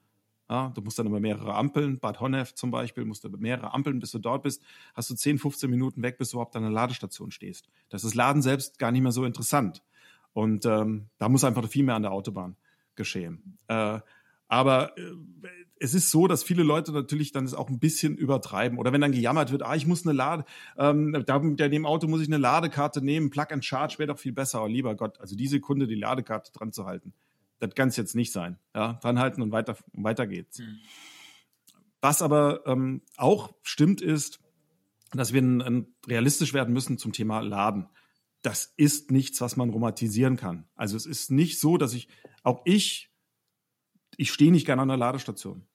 Ja, du musst dann über mehrere Ampeln, Bad Honnef zum Beispiel, musst du über mehrere Ampeln, bis du dort bist, hast du 10, 15 Minuten weg, bis du überhaupt an der Ladestation stehst. Das ist Laden selbst gar nicht mehr so interessant. Und ähm, da muss einfach viel mehr an der Autobahn geschehen. Äh, aber äh, es ist so, dass viele Leute natürlich dann es auch ein bisschen übertreiben. Oder wenn dann gejammert wird, ah, ich muss eine Lade, ähm, da mit dem Auto muss ich eine Ladekarte nehmen, Plug and Charge wäre doch viel besser. Aber lieber Gott, also die Sekunde die Ladekarte dran zu halten, das kann es jetzt nicht sein. Ja, dran halten und weiter, weiter geht's. Hm. Was aber ähm, auch stimmt ist, dass wir ein, ein realistisch werden müssen zum Thema Laden. Das ist nichts, was man romantisieren kann. Also es ist nicht so, dass ich, auch ich, ich stehe nicht gerne an der Ladestation.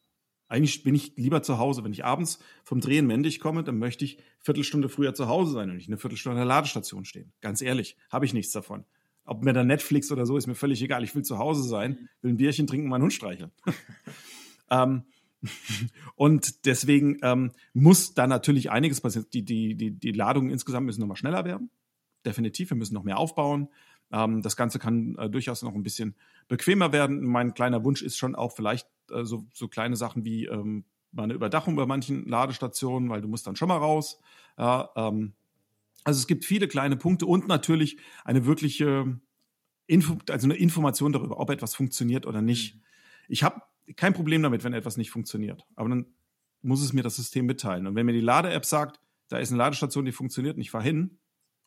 Eigentlich bin ich lieber zu Hause. Wenn ich abends vom Drehen Mendig komme, dann möchte ich Viertelstunde früher zu Hause sein und nicht eine Viertelstunde an der Ladestation stehen. Ganz ehrlich, habe ich nichts davon. Ob mir dann Netflix oder so, ist mir völlig egal. Ich will zu Hause sein, will ein Bierchen trinken, meinen Hund streicheln. <laughs> ähm, <laughs> und deswegen ähm, muss da natürlich einiges passieren. Die, die, die, die Ladungen insgesamt müssen nochmal schneller werden. Definitiv. Wir müssen noch mehr aufbauen. Ähm, das Ganze kann äh, durchaus noch ein bisschen bequemer werden. Mein kleiner Wunsch ist schon auch vielleicht äh, so, so kleine Sachen wie ähm, mal eine Überdachung bei manchen Ladestationen, weil du musst dann schon mal raus. Ja, ähm, also es gibt viele kleine Punkte und natürlich eine wirkliche Info, also eine Information darüber, ob etwas funktioniert oder nicht. Ich habe kein Problem damit, wenn etwas nicht funktioniert. Aber dann muss es mir das System mitteilen. Und wenn mir die Lade-App sagt, da ist eine Ladestation, die funktioniert und ich fahre hin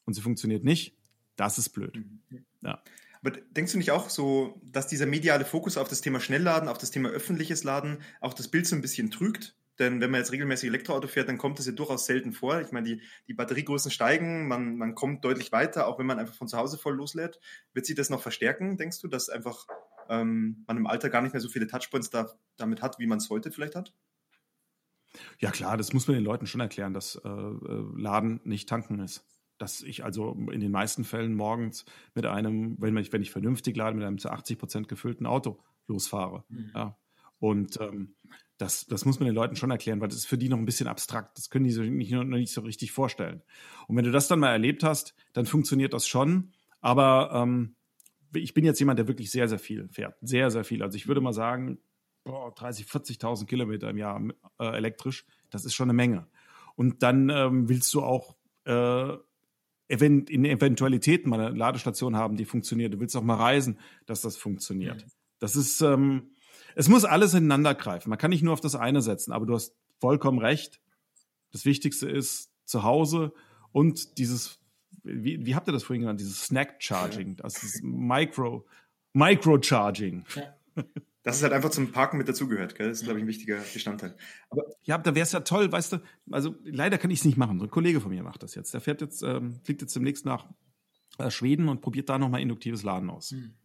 und sie funktioniert nicht, das ist blöd. Ja. Aber denkst du nicht auch so, dass dieser mediale Fokus auf das Thema Schnellladen, auf das Thema öffentliches Laden auch das Bild so ein bisschen trügt? Denn wenn man jetzt regelmäßig Elektroauto fährt, dann kommt das ja durchaus selten vor. Ich meine, die, die Batteriegrößen steigen, man, man kommt deutlich weiter, auch wenn man einfach von zu Hause voll loslädt. Wird sich das noch verstärken, denkst du, dass einfach ähm, man im Alter gar nicht mehr so viele Touchpoints da, damit hat, wie man es heute vielleicht hat? Ja klar, das muss man den Leuten schon erklären, dass äh, äh Laden nicht tanken ist. Dass ich also in den meisten Fällen morgens mit einem, wenn ich, wenn ich vernünftig lade, mit einem zu 80 Prozent gefüllten Auto losfahre. Mhm. Ja. Und ähm, das, das muss man den Leuten schon erklären, weil das ist für die noch ein bisschen abstrakt. Das können die so nicht, noch nicht so richtig vorstellen. Und wenn du das dann mal erlebt hast, dann funktioniert das schon. Aber ähm, ich bin jetzt jemand, der wirklich sehr, sehr viel fährt. Sehr, sehr viel. Also ich würde mal sagen, boah, 30, 40.000 Kilometer im Jahr äh, elektrisch, das ist schon eine Menge. Und dann ähm, willst du auch äh, event in Eventualitäten mal eine Ladestation haben, die funktioniert. Du willst auch mal reisen, dass das funktioniert. Das ist, ähm, es muss alles ineinander greifen. Man kann nicht nur auf das eine setzen, aber du hast vollkommen recht. Das Wichtigste ist zu Hause und dieses, wie, wie habt ihr das vorhin genannt? Dieses Snack Charging, <laughs> das ist Micro, Micro Charging. Ja. dass es halt einfach zum Parken mit dazugehört. Gell? Das ist, glaube ich, ein wichtiger Bestandteil. Aber ja, da wäre es ja toll, weißt du, also leider kann ich es nicht machen. ein Kollege von mir macht das jetzt. Der fährt jetzt, ähm, fliegt jetzt demnächst nach äh, Schweden und probiert da nochmal induktives Laden aus. Hm.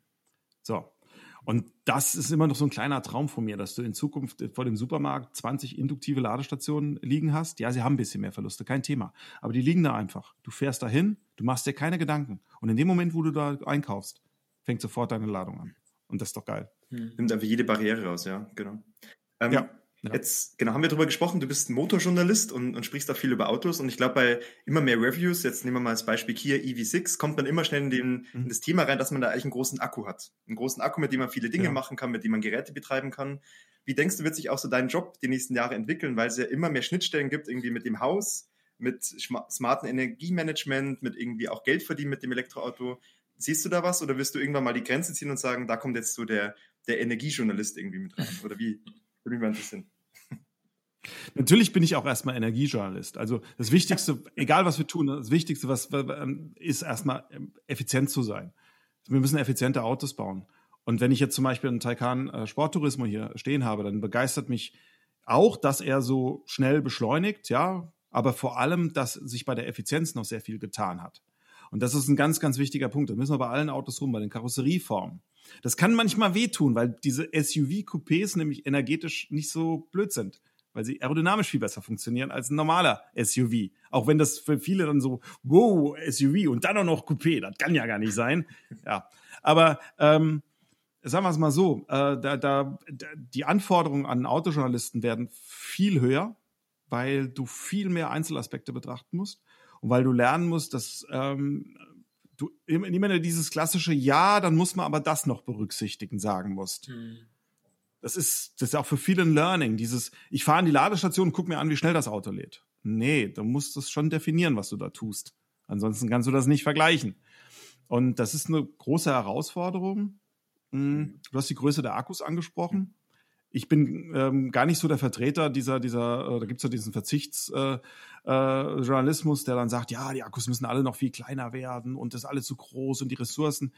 So. Und das ist immer noch so ein kleiner Traum von mir, dass du in Zukunft vor dem Supermarkt 20 induktive Ladestationen liegen hast. Ja, sie haben ein bisschen mehr Verluste, kein Thema. Aber die liegen da einfach. Du fährst dahin, du machst dir keine Gedanken. Und in dem Moment, wo du da einkaufst, fängt sofort deine Ladung an. Und das ist doch geil. Hm. Nimmt einfach jede Barriere raus, ja, genau. Ähm, ja. Ja. Jetzt, genau, haben wir darüber gesprochen, du bist ein Motorjournalist und, und sprichst auch viel über Autos und ich glaube, bei immer mehr Reviews, jetzt nehmen wir mal als Beispiel Kia EV6, kommt man immer schnell in, den, mhm. in das Thema rein, dass man da eigentlich einen großen Akku hat. Einen großen Akku, mit dem man viele Dinge ja. machen kann, mit dem man Geräte betreiben kann. Wie denkst du, wird sich auch so dein Job die nächsten Jahre entwickeln, weil es ja immer mehr Schnittstellen gibt, irgendwie mit dem Haus, mit smarten Energiemanagement, mit irgendwie auch Geld verdienen mit dem Elektroauto. Siehst du da was oder wirst du irgendwann mal die Grenze ziehen und sagen, da kommt jetzt so der, der Energiejournalist irgendwie mit rein? Oder wie? Würde mich mal interessieren. Natürlich bin ich auch erstmal Energiejournalist. Also das Wichtigste, egal was wir tun, das Wichtigste was, ist erstmal ähm, effizient zu sein. Wir müssen effiziente Autos bauen. Und wenn ich jetzt zum Beispiel einen Taycan äh, Sporttourismo hier stehen habe, dann begeistert mich auch, dass er so schnell beschleunigt, ja, aber vor allem, dass sich bei der Effizienz noch sehr viel getan hat. Und das ist ein ganz, ganz wichtiger Punkt. Da müssen wir bei allen Autos rum, bei den Karosserieformen. Das kann manchmal wehtun, weil diese SUV-Coupés nämlich energetisch nicht so blöd sind weil sie aerodynamisch viel besser funktionieren als ein normaler SUV. Auch wenn das für viele dann so, wow, SUV und dann auch noch Coupé, das kann ja gar nicht sein. <laughs> Ja, aber ähm, sagen wir es mal so, äh, da, da, die Anforderungen an Autojournalisten werden viel höher, weil du viel mehr Einzelaspekte betrachten musst und weil du lernen musst, dass ähm, du immer dieses klassische Ja, dann muss man aber das noch berücksichtigen sagen musst. Mhm das ist, das ist auch für viele ein Learning. Dieses, ich fahre in die Ladestation und guck mir an, wie schnell das Auto lädt. Nee, du musst das schon definieren, was du da tust. Ansonsten kannst du das nicht vergleichen. Und das ist eine große Herausforderung. Hm, du hast die Größe der Akkus angesprochen. Ich bin ähm, gar nicht so der Vertreter dieser, dieser, äh, da gibt's ja diesen Verzichtsjournalismus, äh, äh, der dann sagt, ja, die Akkus müssen alle noch viel kleiner werden und das ist alles zu groß und die Ressourcen.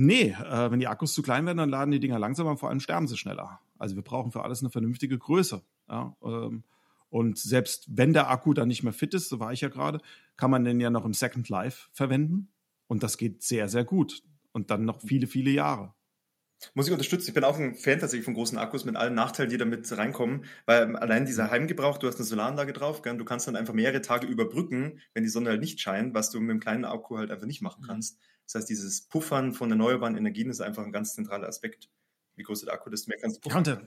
Nee, äh, wenn die Akkus zu klein werden, dann laden die Dinger langsamer und vor allem sterben sie schneller. Also wir brauchen für alles eine vernünftige Größe. Ja, ähm, und selbst wenn der Akku dann nicht mehr fit ist, so war ich ja gerade, kann man den ja noch im Second Life verwenden. Und das geht sehr, sehr gut. Und dann noch viele, viele Jahre. Muss ich unterstützen. Ich bin auch ein Fan tatsächlich von großen Akkus mit allen Nachteilen, die damit reinkommen, weil allein dieser Heimgebrauch, du hast eine Solaranlage drauf, gell, du kannst dann einfach mehrere Tage überbrücken, wenn die Sonne halt nicht scheint, was du mit einem kleinen Akku halt einfach nicht machen mhm. kannst. Das heißt, dieses Puffern von erneuerbaren Energien ist einfach ein ganz zentraler Aspekt. Wie groß der Akku, desto mehr kannst du puffern. Ja,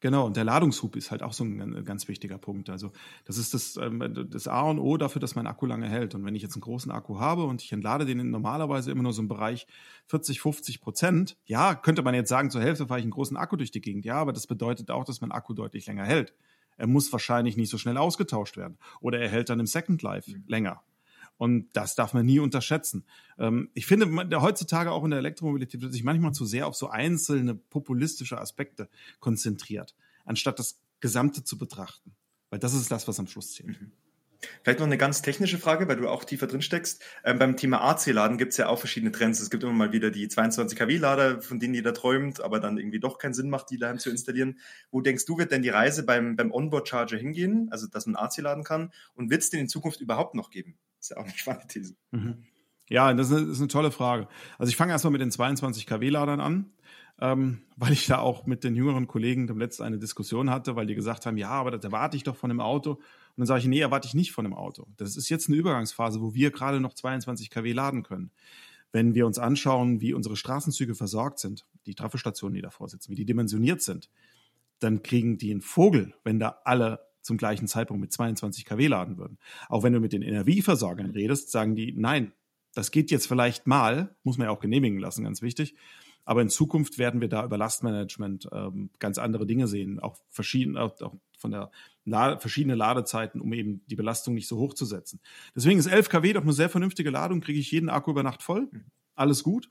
Genau, und der Ladungshub ist halt auch so ein ganz wichtiger Punkt. Also das ist das, ähm, das A und O dafür, dass mein Akku lange hält. Und wenn ich jetzt einen großen Akku habe und ich entlade den normalerweise immer nur so im Bereich 40, 50 Prozent, ja, könnte man jetzt sagen, zur Hälfte fahre ich einen großen Akku durch die Gegend. Ja, aber das bedeutet auch, dass mein Akku deutlich länger hält. Er muss wahrscheinlich nicht so schnell ausgetauscht werden. Oder er hält dann im Second Life mhm. länger. Und das darf man nie unterschätzen. Ähm, ich finde, heutzutage auch in der Elektromobilität wird sich manchmal zu sehr auf so einzelne populistische Aspekte konzentriert, anstatt das Gesamte zu betrachten. Weil das ist das, was am Schluss zählt. Mhm. Vielleicht noch eine ganz technische Frage, weil du auch tiefer drin steckst. Ähm, beim Thema AC-Laden gibt es ja auch verschiedene Trends. Es gibt immer mal wieder die 22 kW-Lader, von denen jeder träumt, aber dann irgendwie doch keinen Sinn macht, die daheim zu installieren. Wo denkst du, wird denn die Reise beim, beim Onboard-Charger hingehen, also dass man AC laden kann? Und wird es den in Zukunft überhaupt noch geben? Ist ja auch eine spannende These. Mhm. Ja, das ist, eine, ist, eine, tolle Frage. Also ich fange erstmal mit den 22 kW-Ladern an, ähm, weil ich da auch mit den jüngeren Kollegen dem letzten eine Diskussion hatte, weil die gesagt haben, ja, aber das erwarte ich doch von dem Auto. Und dann sage ich, nee, erwarte ich nicht von dem Auto. Das ist jetzt eine Übergangsphase, wo wir gerade noch 22 kW laden können. Wenn wir uns anschauen, wie unsere Straßenzüge versorgt sind, die Trafestationen, die davor sitzen, wie die dimensioniert sind, dann kriegen die einen Vogel, wenn da alle zum gleichen Zeitpunkt mit 22 kW laden würden. Auch wenn du mit den Energieversorgern redest, sagen die, nein, das geht jetzt vielleicht mal, muss man ja auch genehmigen lassen, ganz wichtig. Aber in Zukunft werden wir da über Lastmanagement ähm, ganz andere Dinge sehen, auch, verschieden, auch, auch von der Lade, verschiedene Ladezeiten, um eben die Belastung nicht so hoch zu setzen. Deswegen ist 11 kW doch eine sehr vernünftige Ladung, kriege ich jeden Akku über Nacht voll. Mhm. Alles gut.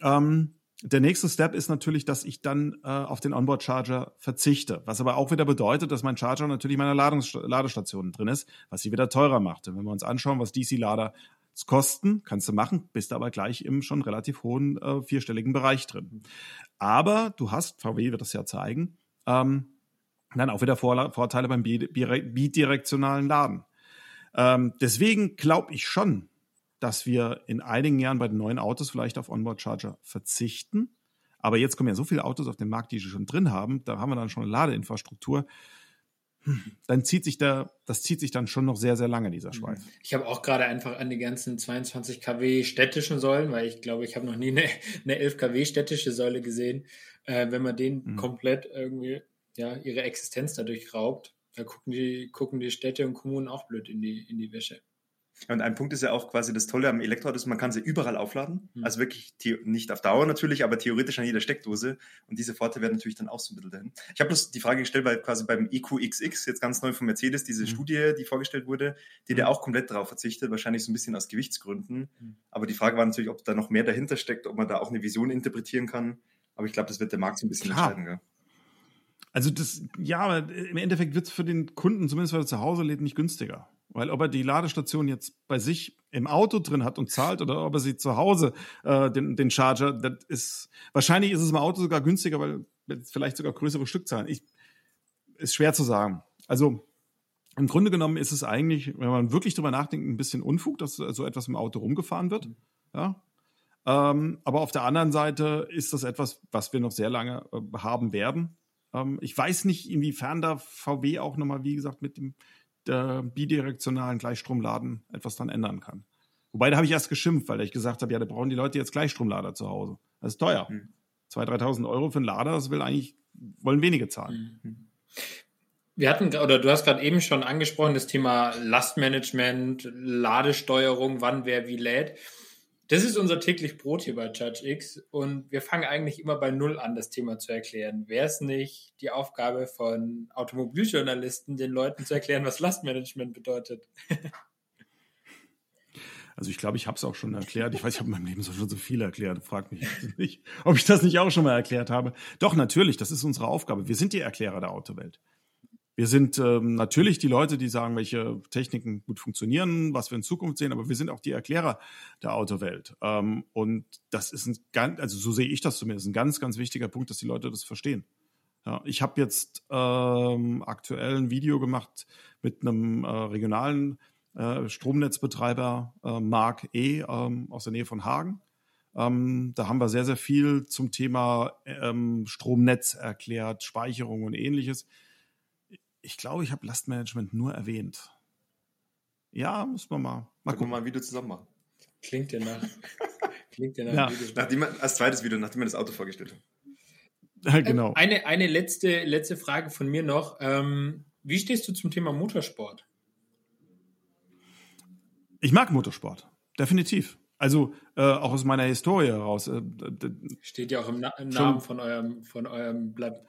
Ähm, der nächste Step ist natürlich, dass ich dann äh, auf den Onboard-Charger verzichte, was aber auch wieder bedeutet, dass mein Charger natürlich in meiner Ladungs Ladestation drin ist, was sie wieder teurer macht. Und wenn wir uns anschauen, was DC-Lader Kosten kannst du machen, bist aber gleich im schon relativ hohen äh, vierstelligen Bereich drin. Aber du hast, VW wird das ja zeigen, ähm, dann auch wieder Vor Vorteile beim bidirektionalen Laden. Ähm, deswegen glaube ich schon, dass wir in einigen Jahren bei den neuen Autos vielleicht auf Onboard Charger verzichten. Aber jetzt kommen ja so viele Autos auf den Markt, die sie schon drin haben. Da haben wir dann schon eine Ladeinfrastruktur. Hm, dann zieht sich da, das zieht sich dann schon noch sehr, sehr lange, dieser mhm. Schweif. Ich habe auch gerade einfach an die ganzen 22 kW städtischen Säulen, weil ich glaube, ich habe noch nie eine, <laughs> eine 11 kW städtische Säule gesehen. Äh, wenn man denen mhm. komplett irgendwie ja, ihre Existenz dadurch raubt, da gucken die, gucken die Städte und Kommunen auch blöd in die, in die Wäsche. Und ein Punkt ist ja auch quasi das Tolle am Elektroauto, ist, man kann sie überall aufladen. Mhm. Also wirklich nicht auf Dauer natürlich, aber theoretisch an jeder Steckdose. Und diese Vorteile werden natürlich dann auch so ein bisschen dahin. Ich habe bloß die Frage gestellt, weil quasi beim EQXX, jetzt ganz neu von Mercedes, diese mhm. Studie, die vorgestellt wurde, die mhm. da auch komplett darauf verzichtet, wahrscheinlich so ein bisschen aus Gewichtsgründen. Mhm. Aber die Frage war natürlich, ob da noch mehr dahinter steckt, ob man da auch eine Vision interpretieren kann. Aber ich glaube, das wird der Markt so ein bisschen Klar. entscheiden. Gell? Also das, ja, aber im Endeffekt wird es für den Kunden, zumindest weil er zu Hause lädt, nicht günstiger. Weil ob er die Ladestation jetzt bei sich im Auto drin hat und zahlt oder ob er sie zu Hause äh, den, den Charger, das ist wahrscheinlich ist es im Auto sogar günstiger, weil vielleicht sogar größere Stückzahlen. Ich, ist schwer zu sagen. Also im Grunde genommen ist es eigentlich, wenn man wirklich drüber nachdenkt, ein bisschen Unfug, dass so etwas im Auto rumgefahren wird. Ja. Ähm, aber auf der anderen Seite ist das etwas, was wir noch sehr lange äh, haben werden. Ähm, ich weiß nicht, inwiefern da VW auch nochmal, wie gesagt, mit dem der bidirektionalen Gleichstromladen etwas dann ändern kann. Wobei, da habe ich erst geschimpft, weil ich gesagt habe, ja, da brauchen die Leute jetzt Gleichstromlader zu Hause. Das ist teuer. Mhm. 2.000, 3.000 Euro für einen Lader, das will eigentlich, wollen wenige zahlen. Mhm. Wir hatten, oder du hast gerade eben schon angesprochen, das Thema Lastmanagement, Ladesteuerung, wann wer wie lädt. Das ist unser täglich Brot hier bei Judge X und wir fangen eigentlich immer bei Null an, das Thema zu erklären. Wäre es nicht die Aufgabe von Automobiljournalisten, den Leuten zu erklären, was Lastmanagement bedeutet? <laughs> Also ich glaube, ich habe es auch schon erklärt. Ich weiß, ich habe in meinem Leben schon so viel erklärt. Frag mich nicht, ob ich das nicht auch schon mal erklärt habe. Doch, natürlich, das ist unsere Aufgabe. Wir sind die Erklärer der Autowelt. Wir sind ähm, natürlich die Leute, die sagen, welche Techniken gut funktionieren, was wir in Zukunft sehen, aber wir sind auch die Erklärer der Autowelt. Ähm, und das ist ein ganz, also so sehe ich das zumindest, ein ganz, ganz wichtiger Punkt, dass die Leute das verstehen. Ja, ich habe jetzt ähm, aktuell ein Video gemacht mit einem äh, regionalen äh, Stromnetzbetreiber, äh, Mark E. Ähm, aus der Nähe von Hagen. Ähm, da haben wir sehr, sehr viel zum Thema ähm, Stromnetz erklärt, Speicherung und ähnliches ich glaube, ich habe Lastmanagement nur erwähnt. Ja, muss man mal. Mal gucken. mal ein Video zusammen machen. Klingt ja nach. <laughs> Klingt ja nach. Ja. Video. Nachdem, als zweites Video, nachdem wir das Auto vorgestellt haben. Ja, genau. Eine, eine letzte, letzte Frage von mir noch. Ähm, wie stehst du zum Thema Motorsport? Ich mag Motorsport, definitiv. Also äh, auch aus meiner Historie heraus. Äh, Steht ja auch im, Na im Namen von eurem, von eurem Blatt.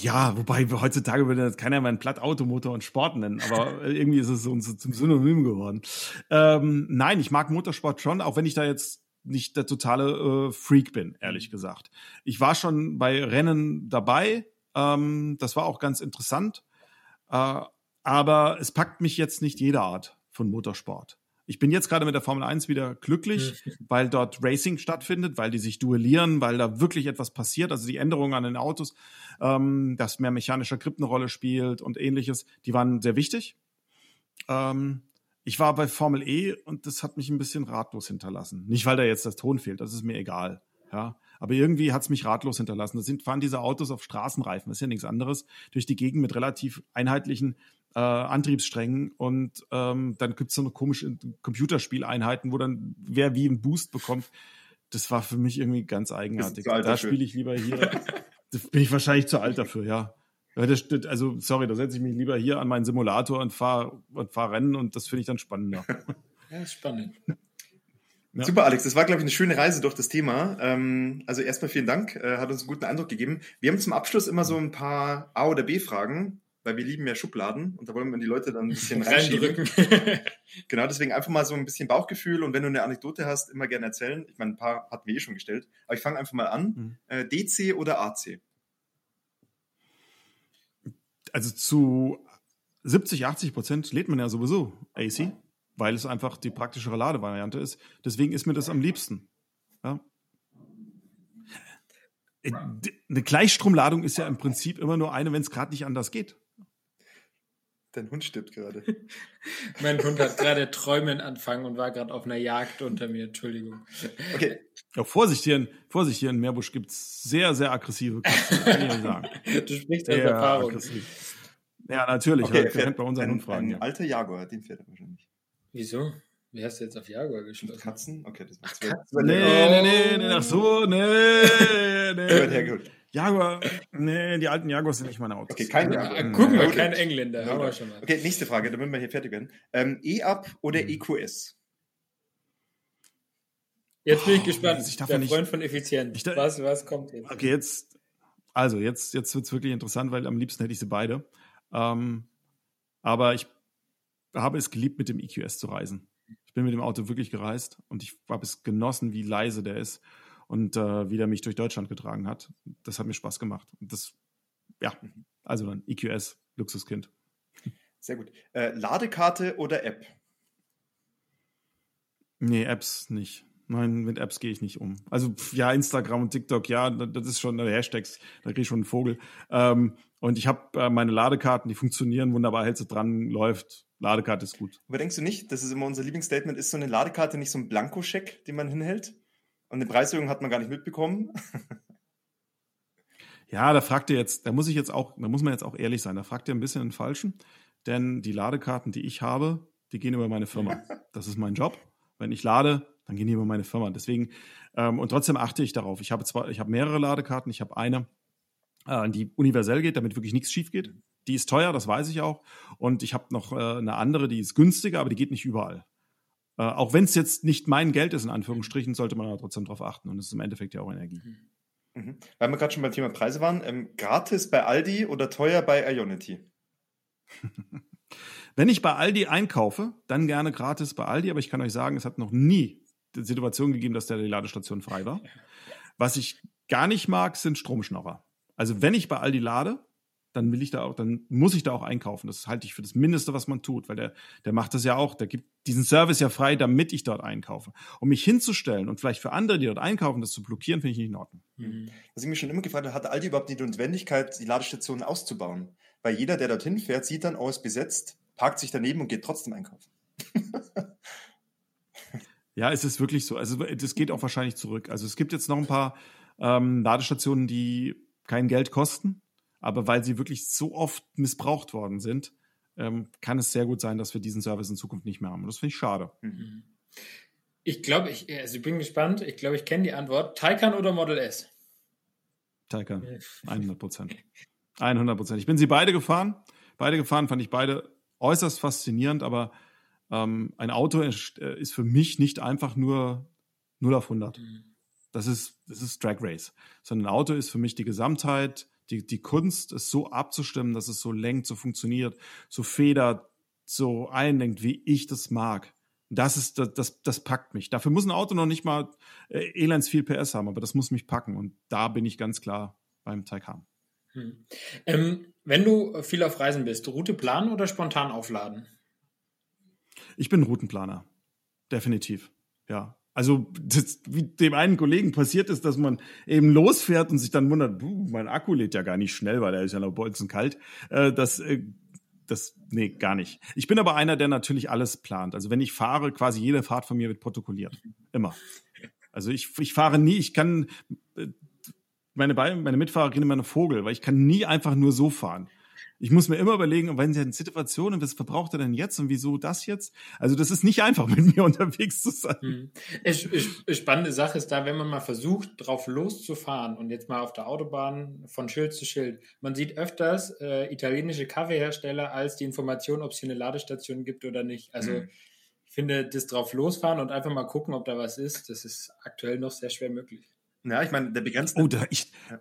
Ja, wobei heutzutage würde das keiner mehr einen Plattautomotor und Sport nennen, aber irgendwie ist es uns zum Synonym geworden. Ähm, nein, ich mag Motorsport schon, auch wenn ich da jetzt nicht der totale äh, Freak bin, ehrlich gesagt. Ich war schon bei Rennen dabei, ähm, das war auch ganz interessant, äh, aber es packt mich jetzt nicht jede Art von Motorsport. Ich bin jetzt gerade mit der Formel 1 wieder glücklich, weil dort Racing stattfindet, weil die sich duellieren, weil da wirklich etwas passiert. Also die Änderungen an den Autos, ähm, dass mehr mechanischer Grip eine Rolle spielt und ähnliches, die waren sehr wichtig. Ähm, ich war bei Formel E und das hat mich ein bisschen ratlos hinterlassen. Nicht, weil da jetzt das Ton fehlt, das ist mir egal. Ja, aber irgendwie hat es mich ratlos hinterlassen. Da sind, fahren diese Autos auf Straßenreifen, das ist ja nichts anderes, durch die Gegend mit relativ einheitlichen äh, Antriebssträngen und ähm, dann gibt es so eine komische Computerspieleinheiten, wo dann wer wie einen Boost bekommt. Das war für mich irgendwie ganz eigenartig. Da spiele ich lieber hier. <laughs> da bin ich wahrscheinlich zu alt dafür, ja. Also, sorry, da setze ich mich lieber hier an meinen Simulator und fahre und fahr Rennen und das finde ich dann spannender. <laughs> Ja, spannend. Ja. Super, Alex. Das war, glaube ich, eine schöne Reise durch das Thema. Ähm, also erstmal vielen Dank, äh, hat uns einen guten Eindruck gegeben. Wir haben zum Abschluss immer so ein paar A- oder B-Fragen weil wir lieben ja Schubladen und da wollen wir die Leute dann ein bisschen <laughs> reinschieben. <laughs> genau, deswegen einfach mal so ein bisschen Bauchgefühl und wenn du eine Anekdote hast, immer gerne erzählen. Ich meine, ein paar hatten wir eh schon gestellt, aber ich fange einfach mal an. Mhm. Äh, DC oder AC? Also zu 70, 80 Prozent lädt man ja sowieso AC. weil es einfach die praktischere Ladevariante ist. Deswegen ist mir das am liebsten. Ja. Äh, eine Gleichstromladung ist ja im Prinzip immer nur eine, wenn es gerade nicht anders geht. Dein Hund stirbt gerade. <laughs> mein Hund hat gerade Träumen anfangen und war gerade auf einer Jagd unter mir. Entschuldigung. Okay. Ja, Vorsicht hier in, Vorsicht hier in Meerbusch gibt es sehr, sehr aggressive Katzen, kann ich sagen. <laughs> Du sprichst aus Erfahrung. Aggressiv. Ja, natürlich. Okay, halt, fährt, bei unseren ein, Hund fragen. Ein ja. alter Jaguar, den fährt er wahrscheinlich. Wieso? Wie hast du jetzt auf Jaguar geschlossen? Katzen? Okay, das zwei. Katzen? Nee, nee, nee, nee, ach so, nee, <laughs> nee. Jaguar, nee, die alten Jaguars sind nicht meine Autos. Okay, kein Jaguar. Ja, gucken wir, okay. kein Engländer. Haben wir schon mal. Okay, nächste Frage, damit wir hier fertig werden. Ähm, E-Up oder hm. EQS? Jetzt bin ich oh, gespannt. Ich Der Freund von Effizienz. Ich, was, was kommt jetzt? Okay, jetzt, also jetzt, jetzt wird es wirklich interessant, weil am liebsten hätte ich sie beide. Ähm, aber ich habe es geliebt, mit dem EQS zu reisen. Ich bin mit dem Auto wirklich gereist und ich habe es genossen, wie leise der ist und äh, wie der mich durch Deutschland getragen hat. Das hat mir Spaß gemacht. Und das, ja, also dann EQS, Luxuskind. Sehr gut. Äh, Ladekarte oder App? Nee, Apps nicht. Nein, mit Apps gehe ich nicht um. Also ja, Instagram und TikTok, ja, das ist schon Hashtags, da kriege ich schon einen Vogel. Ähm, und ich habe äh, meine Ladekarten, die funktionieren wunderbar, hältst du dran, läuft. Ladekarte ist gut. Aber denkst du nicht, das ist immer unser Lieblingsstatement, ist so eine Ladekarte nicht so ein Blankoscheck, den man hinhält? Und eine Preiserhöhung hat man gar nicht mitbekommen? <laughs> ja, da fragt ihr jetzt, da muss ich jetzt auch, da muss man jetzt auch ehrlich sein, da fragt ihr ein bisschen den Falschen, denn die Ladekarten, die ich habe, die gehen über meine Firma. <laughs> Das ist mein Job. Wenn ich lade, dann gehen die über meine Firma. Deswegen, ähm, und trotzdem achte ich darauf. Ich habe zwar, ich habe mehrere Ladekarten, ich habe eine, äh, die universell geht, damit wirklich nichts schief geht. Die ist teuer, das weiß ich auch. Und ich habe noch äh, eine andere, die ist günstiger, aber die geht nicht überall. Äh, auch wenn es jetzt nicht mein Geld ist, in Anführungsstrichen, sollte man aber trotzdem darauf achten. Und es ist im Endeffekt ja auch Energie. Mhm. mhm. Weil wir gerade schon beim Thema Preise waren, ähm, gratis bei Aldi oder teuer bei Ionity? <laughs> Wenn ich bei Aldi einkaufe, dann gerne gratis bei Aldi, aber ich kann euch sagen, es hat noch nie Situation gegeben, dass da die Ladestation frei war. <laughs> Was ich gar nicht mag, sind Stromschnorrer. Also wenn ich bei Aldi lade, dann will ich da auch, dann muss ich da auch einkaufen. Das halte ich für das Mindeste, was man tut, weil der, der macht das ja auch. Der gibt diesen Service ja frei, damit ich dort einkaufe. Um mich hinzustellen und vielleicht für andere, die dort einkaufen, das zu blockieren, finde ich nicht in Ordnung. Mhm. Was ich mich schon immer gefragt habe, hat Aldi überhaupt die Notwendigkeit, die Ladestationen auszubauen? Weil jeder, der dorthin fährt, sieht dann, oh, ist besetzt, parkt sich daneben und geht trotzdem einkaufen. <laughs> Ja, es ist wirklich so. Also das geht auch wahrscheinlich zurück. Also es gibt jetzt noch ein paar ähm, Ladestationen, die kein Geld kosten, aber weil sie wirklich so oft missbraucht worden sind, ähm, kann es sehr gut sein, dass wir diesen Service in Zukunft nicht mehr haben. Und das finde ich schade. Mhm. Ich glaube, ich, also ich bin gespannt. Ich glaube, ich kenne die Antwort. Taycan oder Model S? Taycan, 100 Prozent. 100 Prozent. Ich bin sie beide gefahren. Beide gefahren fand ich beide äußerst faszinierend, aber ähm, ein Auto ist, äh, ist, für mich nicht einfach nur 0 auf 100. Mhm. Das ist, das ist Drag Race. Sondern ein Auto ist für mich die Gesamtheit, die, die Kunst, es so abzustimmen, dass es so lenkt, so funktioniert, so federt, so einlenkt, wie ich das mag. Das ist, das, das, das packt mich. Dafür muss ein Auto noch nicht mal äh, elends viel PS haben, aber das muss mich packen. Und da bin ich ganz klar beim Taycan. Hm. Ähm, wenn du viel auf Reisen bist, Route planen oder spontan aufladen? Ich bin Routenplaner. Definitiv. Ja. Also, das, wie dem einen Kollegen passiert ist, dass man eben losfährt und sich dann wundert, mein Akku lädt ja gar nicht schnell, weil er ist ja noch bolzenkalt. Äh, das, äh, das, nee, gar nicht. Ich bin aber einer, der natürlich alles plant. Also, wenn ich fahre, quasi jede Fahrt von mir wird protokolliert. Immer. Also, ich, ich fahre nie, ich kann, äh, meine, meine Mitfahrer kriegen immer einen Vogel, weil ich kann nie einfach nur so fahren ich muss mir immer überlegen, wenn sie eine Situation und was verbraucht er denn jetzt und wieso das jetzt? Also das ist nicht einfach, <laughs> mit mir unterwegs zu sein. Hm. Ich, ich, spannende Sache ist da, wenn man mal versucht, drauf loszufahren und jetzt mal auf der Autobahn von Schild zu Schild. Man sieht öfters äh, italienische Kaffeehersteller als die Information, ob es hier eine Ladestation gibt oder nicht. Also mhm. ich finde, das drauf losfahren und einfach mal gucken, ob da was ist, das ist aktuell noch sehr schwer möglich. Ja, ich meine, der begrenzte. Oh, da ich. Ja.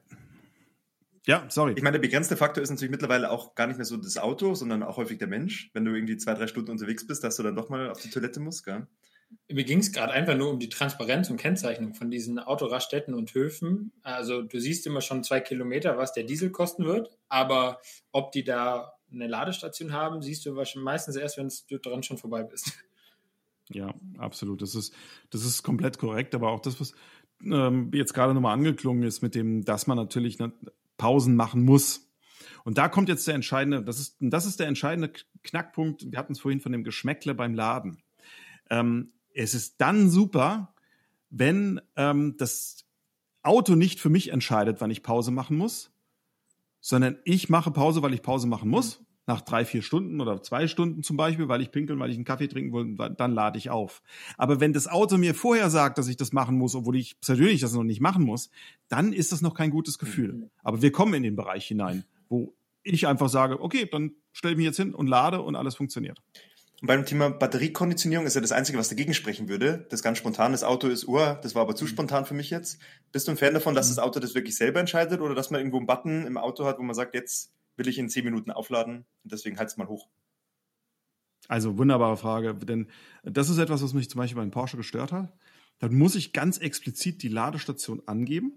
Ja, sorry. Ich meine, der begrenzte Faktor ist natürlich mittlerweile auch gar nicht mehr so das Auto, sondern auch häufig der Mensch. Wenn du irgendwie zwei, drei Stunden unterwegs bist, dass du dann doch mal auf die Toilette musst, gell? Mir ging es gerade einfach nur um die Transparenz und Kennzeichnung von diesen Autoraststätten und Höfen. Also du siehst immer schon zwei Kilometer, was der Diesel kosten wird, aber ob die da eine Ladestation haben, siehst du meistens erst, wenn du dran schon vorbei bist. <laughs> Ja, absolut. Das ist, das ist komplett korrekt, aber auch das, was ähm, jetzt gerade nochmal angeklungen ist, mit dem, dass man natürlich Pausen machen muss. Und da kommt jetzt der entscheidende, das ist, das ist der entscheidende Knackpunkt. Wir hatten es vorhin von dem Geschmäckle beim Laden. Ähm, es ist dann super, wenn ähm, das Auto nicht für mich entscheidet, wann ich Pause machen muss, sondern ich mache Pause, weil ich Pause machen muss nach drei, vier Stunden oder zwei Stunden zum Beispiel, weil ich pinkeln, weil ich einen Kaffee trinken will, dann lade ich auf. Aber wenn das Auto mir vorher sagt, dass ich das machen muss, obwohl ich persönlich das noch nicht machen muss, dann ist das noch kein gutes Gefühl. Mhm. Aber wir kommen in den Bereich hinein, wo ich einfach sage, okay, dann stelle ich mich jetzt hin und lade und alles funktioniert. Und beim Thema Batteriekonditionierung ist ja das Einzige, was dagegen sprechen würde. Das ganz spontan, das Auto ist Uhr, das war aber zu mhm. spontan für mich jetzt. Bist du ein Fan davon, dass mhm. das Auto das wirklich selber entscheidet oder dass man irgendwo einen Button im Auto hat, wo man sagt, jetzt will ich in zehn Minuten aufladen und deswegen heizt mal hoch. Also wunderbare Frage, denn das ist etwas, was mich zum Beispiel beim Porsche gestört hat. Dann muss ich ganz explizit die Ladestation angeben.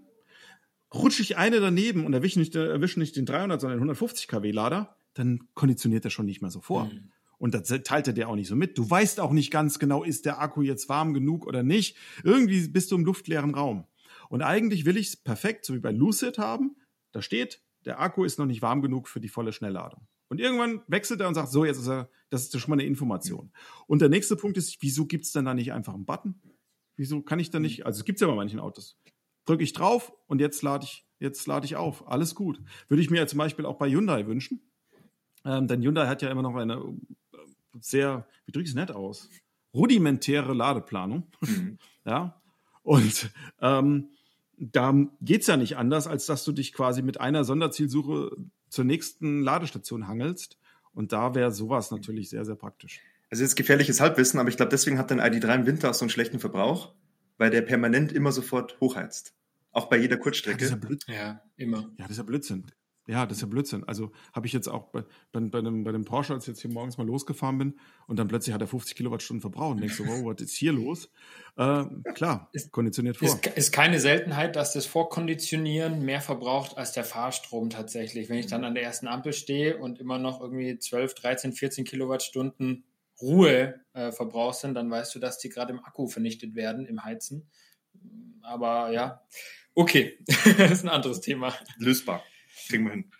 Rutsche ich eine daneben und erwische nicht, erwische nicht den 300, sondern den 150 kW Lader, dann konditioniert er schon nicht mehr so vor. Mhm. Und das teilt er dir auch nicht so mit. Du weißt auch nicht ganz genau, ist der Akku jetzt warm genug oder nicht. Irgendwie bist du im luftleeren Raum. Und eigentlich will ich es perfekt, so wie bei Lucid haben. Da steht, der Akku ist noch nicht warm genug für die volle Schnellladung. Und irgendwann wechselt er und sagt, so, jetzt ist er, das ist schon mal eine Information. Und der nächste Punkt ist, wieso gibt es denn da nicht einfach einen Button? Wieso kann ich da nicht, also es gibt es ja bei manchen Autos. Drücke ich drauf und jetzt lade ich, jetzt lade ich auf. Alles gut. Würde ich mir ja zum Beispiel auch bei Hyundai wünschen. Ähm, denn Hyundai hat ja immer noch eine äh, sehr, wie drücke ich es nett aus? Rudimentäre Ladeplanung. Mhm. <laughs> ja. Und ähm, da geht's ja nicht anders, als dass du dich quasi mit einer Sonderzielsuche zur nächsten Ladestation hangelst. Und da wäre sowas natürlich sehr, sehr praktisch. Also jetzt gefährliches Halbwissen, aber ich glaube, deswegen hat dein ID3 im Winter auch so einen schlechten Verbrauch, weil der permanent immer sofort hochheizt. Auch bei jeder Kurzstrecke. Ja, das ist ja, ja immer. Ja, das ist ja Blödsinn. Ja, das ist ja Blödsinn. Also habe ich jetzt auch bei, bei, bei, dem, bei dem Porsche, als ich jetzt hier morgens mal losgefahren bin und dann plötzlich hat er 50 Kilowattstunden verbraucht und denkst so, wow, was ist hier los? Äh, klar, ist, konditioniert vor. Ist, ist keine Seltenheit, dass das Vorkonditionieren mehr verbraucht als der Fahrstrom tatsächlich. Wenn ich dann an der ersten Ampel stehe und immer noch irgendwie 12, 13, 14 Kilowattstunden Ruhe äh, verbraucht sind, dann weißt du, dass die gerade im Akku vernichtet werden, im Heizen. Aber ja, okay, <laughs> das ist ein anderes Thema. Lösbar. Kriegen wir hin.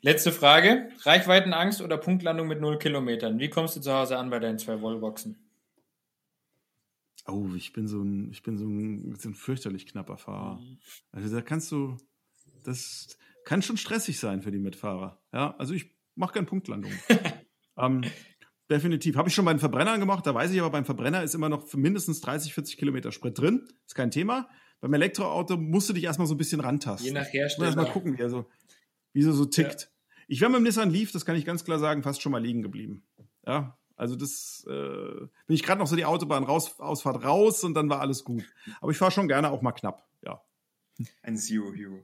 Letzte Frage. Reichweitenangst oder Punktlandung mit null Kilometern? Wie kommst du zu Hause an bei deinen zwei Wallboxen? Oh, ich bin so ein, ich bin so ein, so ein fürchterlich knapper Fahrer. Mhm. Also da kannst du, das kann schon stressig sein für die Mitfahrer. Ja, also ich mache keine Punktlandung. <laughs> ähm, definitiv. Habe ich schon beim Verbrenner gemacht, da weiß ich aber, beim Verbrenner ist immer noch mindestens 30, 40 Kilometer Sprit drin. Ist kein Thema. Beim Elektroauto musst du dich erstmal so ein bisschen rantasten. Je nach Hersteller. Mal gucken, wie er so, wie er so tickt. Ja. Ich wäre mit dem Nissan Leaf, das kann ich ganz klar sagen, fast schon mal liegen geblieben. Ja, also das äh, bin ich gerade noch so die Autobahn raus, Ausfahrt raus und dann war alles gut. Aber ich fahre schon gerne auch mal knapp, ja. Ein Zero Hero.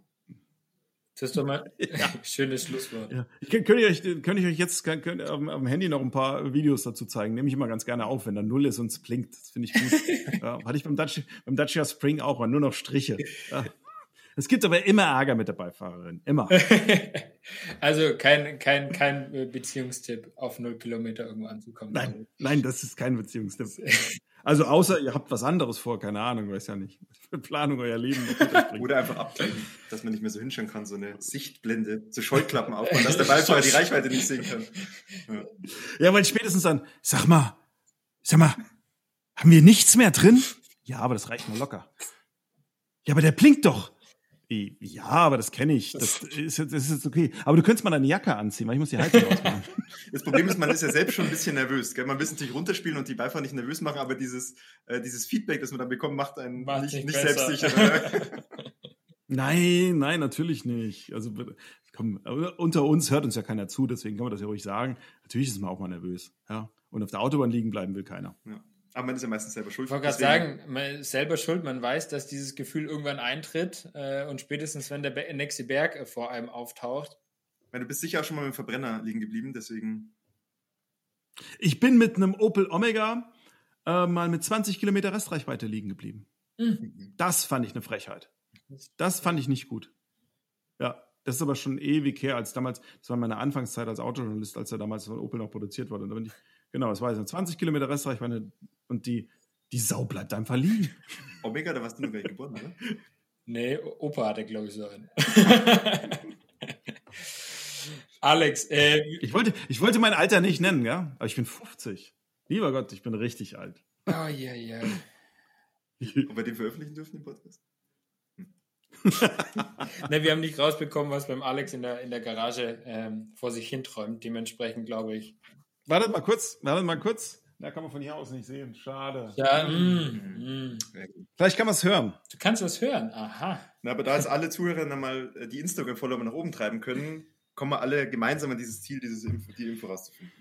Das ist doch mal <laughs> <laughs> ja. schönes Schlusswort. Ja. Ich, könnte, ich euch, könnte ich euch jetzt kann, könnte, auf, auf, dem Handy noch ein paar Videos dazu zeigen. Nehme ich immer ganz gerne auf, wenn da Null ist und es blinkt. Das finde ich gut. <laughs> ja, hatte ich beim, Dacia, beim Dacia Spring auch, mal nur noch Striche. Ja. Es gibt aber immer Ärger mit der Beifahrerin. Immer. also kein, kein, kein Beziehungstipp, auf null Kilometer irgendwo anzukommen. Nein, nein, das ist kein Beziehungstipp. Also außer ihr habt was anderes vor, keine Ahnung, weiß ja nicht. Für Planung euer Leben. <laughs> Oder einfach abklemmen, dass man nicht mehr so hinschauen kann, so eine Sichtblende, so Scheuklappen aufbauen, dass der Beifahrer die Reichweite nicht sehen kann. Ja. ja, weil spätestens dann, sag mal, sag mal, haben wir nichts mehr drin? Ja, aber das reicht nur locker. Ja, aber der blinkt doch. Ja, aber das kenne ich. Das ist, das ist jetzt okay. Aber du könntest mal deine Jacke anziehen, weil ich muss die Heizung ausmachen. <laughs> Das Problem ist, man ist ja selbst schon ein bisschen nervös. Gell? Man will es natürlich runterspielen und die Beifahrer nicht nervös machen, aber dieses, äh, dieses Feedback, das man dann bekommt, macht einen macht nicht, nicht selbstsicher. <laughs> nein, nein, natürlich nicht. Also komm, unter uns hört uns ja keiner zu, deswegen kann man das ja ruhig sagen. Natürlich ist man auch mal nervös. Ja? Und auf der Autobahn liegen bleiben will keiner. Ja. Aber man ist ja meistens selber schuld. Ich wollte gerade sagen, man ist selber schuld, man weiß, dass dieses Gefühl irgendwann eintritt äh, und spätestens, wenn der nächste Berg äh, vor einem auftaucht. Weil du bist sicher auch schon mal mit dem Verbrenner liegen geblieben, deswegen. Ich bin mit einem Opel Omega äh, mal mit 20 Kilometer Restreichweite liegen geblieben. Mhm. Das fand ich eine Frechheit. Das fand ich nicht gut. Ja, das ist aber schon ewig her, als damals, das war meine Anfangszeit als Autojournalist, als er damals von Opel noch produziert wurde. Und da bin ich Genau, das war jetzt eine 20 Kilometer Restreichweite und die, die Sau bleibt einfach liegen. <laughs> Omega, da warst du noch gar nicht geboren, oder? Nee, Opa hatte, glaube ich, so einen. <laughs> Alex, äh, Ich wollte, ich wollte mein Alter nicht nennen, ja? Aber ich bin 50. Lieber Gott, ich bin richtig alt. oh, yeah, yeah. Ob wir den veröffentlichen dürfen im Podcast? <laughs> Ne, wir haben nicht rausbekommen, was beim Alex in der, in der Garage ähm, vor sich hinträumt. Dementsprechend glaube ich. Wartet mal kurz, wartet mal kurz. Da kann man von hier aus nicht sehen. Schade. Ja, mm, mm. Vielleicht kann man es hören. Du kannst das hören. Aha. Na, aber da jetzt alle Zuhörer nochmal äh, die Instagram-Follower nach oben treiben können, kommen wir alle gemeinsam an dieses Ziel, dieses Info, die Info rauszufinden.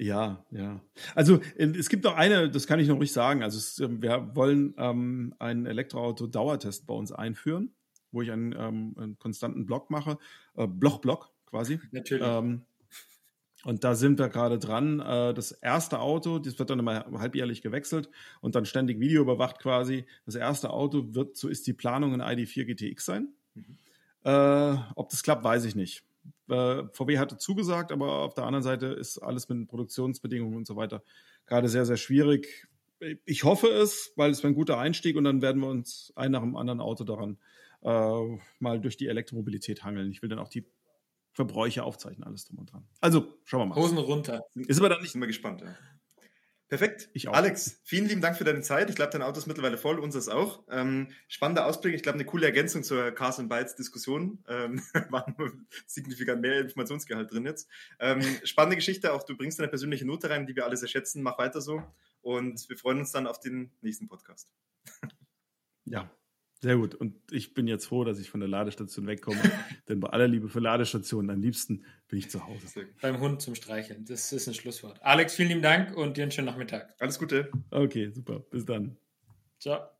Ja, ja. Also äh, es gibt noch eine, das kann ich noch ruhig sagen. Also es, ähm, wir wollen ähm, einen Elektroauto-Dauertest bei uns einführen, wo ich einen, ähm, einen konstanten Block mache, äh, Bloch-Block quasi. Natürlich. Ähm, und da sind wir gerade dran. Äh, das erste Auto, das wird dann immer halbjährlich gewechselt und dann ständig Video überwacht quasi. Das erste Auto wird, so ist die Planung, ein ID4 GTX sein. Äh, ob das klappt, weiß ich nicht. Äh, VW hatte zugesagt, aber auf der anderen Seite ist alles mit den Produktionsbedingungen und so weiter gerade sehr, sehr schwierig. Ich hoffe es, weil es wäre ein guter Einstieg und dann werden wir uns ein nach dem anderen Auto daran äh, mal durch die Elektromobilität hangeln. Ich will dann auch die Verbräuche aufzeichnen, alles drum und dran. Also, schauen wir mal. Hosen runter. Ist aber dann nicht. Sind wir gespannt, ja. Perfekt. Ich auch. Alex, vielen lieben Dank für deine Zeit. Ich glaube, dein Auto ist mittlerweile voll, unseres auch. Ähm, spannender Ausblick. Ich glaube, eine coole Ergänzung zur Cars and Bytes Diskussion. Ähm, <laughs> war nur signifikant mehr Informationsgehalt drin jetzt. Ähm, spannende Geschichte. Auch du bringst deine persönliche Note rein, die wir alle sehr schätzen. Mach weiter so. Und wir freuen uns dann auf den nächsten Podcast. Ja, sehr gut. Und ich bin jetzt froh, dass ich von der Ladestation wegkomme. <laughs> denn bei aller Liebe für Ladestationen, am liebsten bin ich zu Hause. Beim Hund zum Streicheln. Das ist ein Schlusswort. Alex, vielen lieben Dank und dir einen schönen Nachmittag. Alles Gute. Okay, super. Bis dann. Ciao.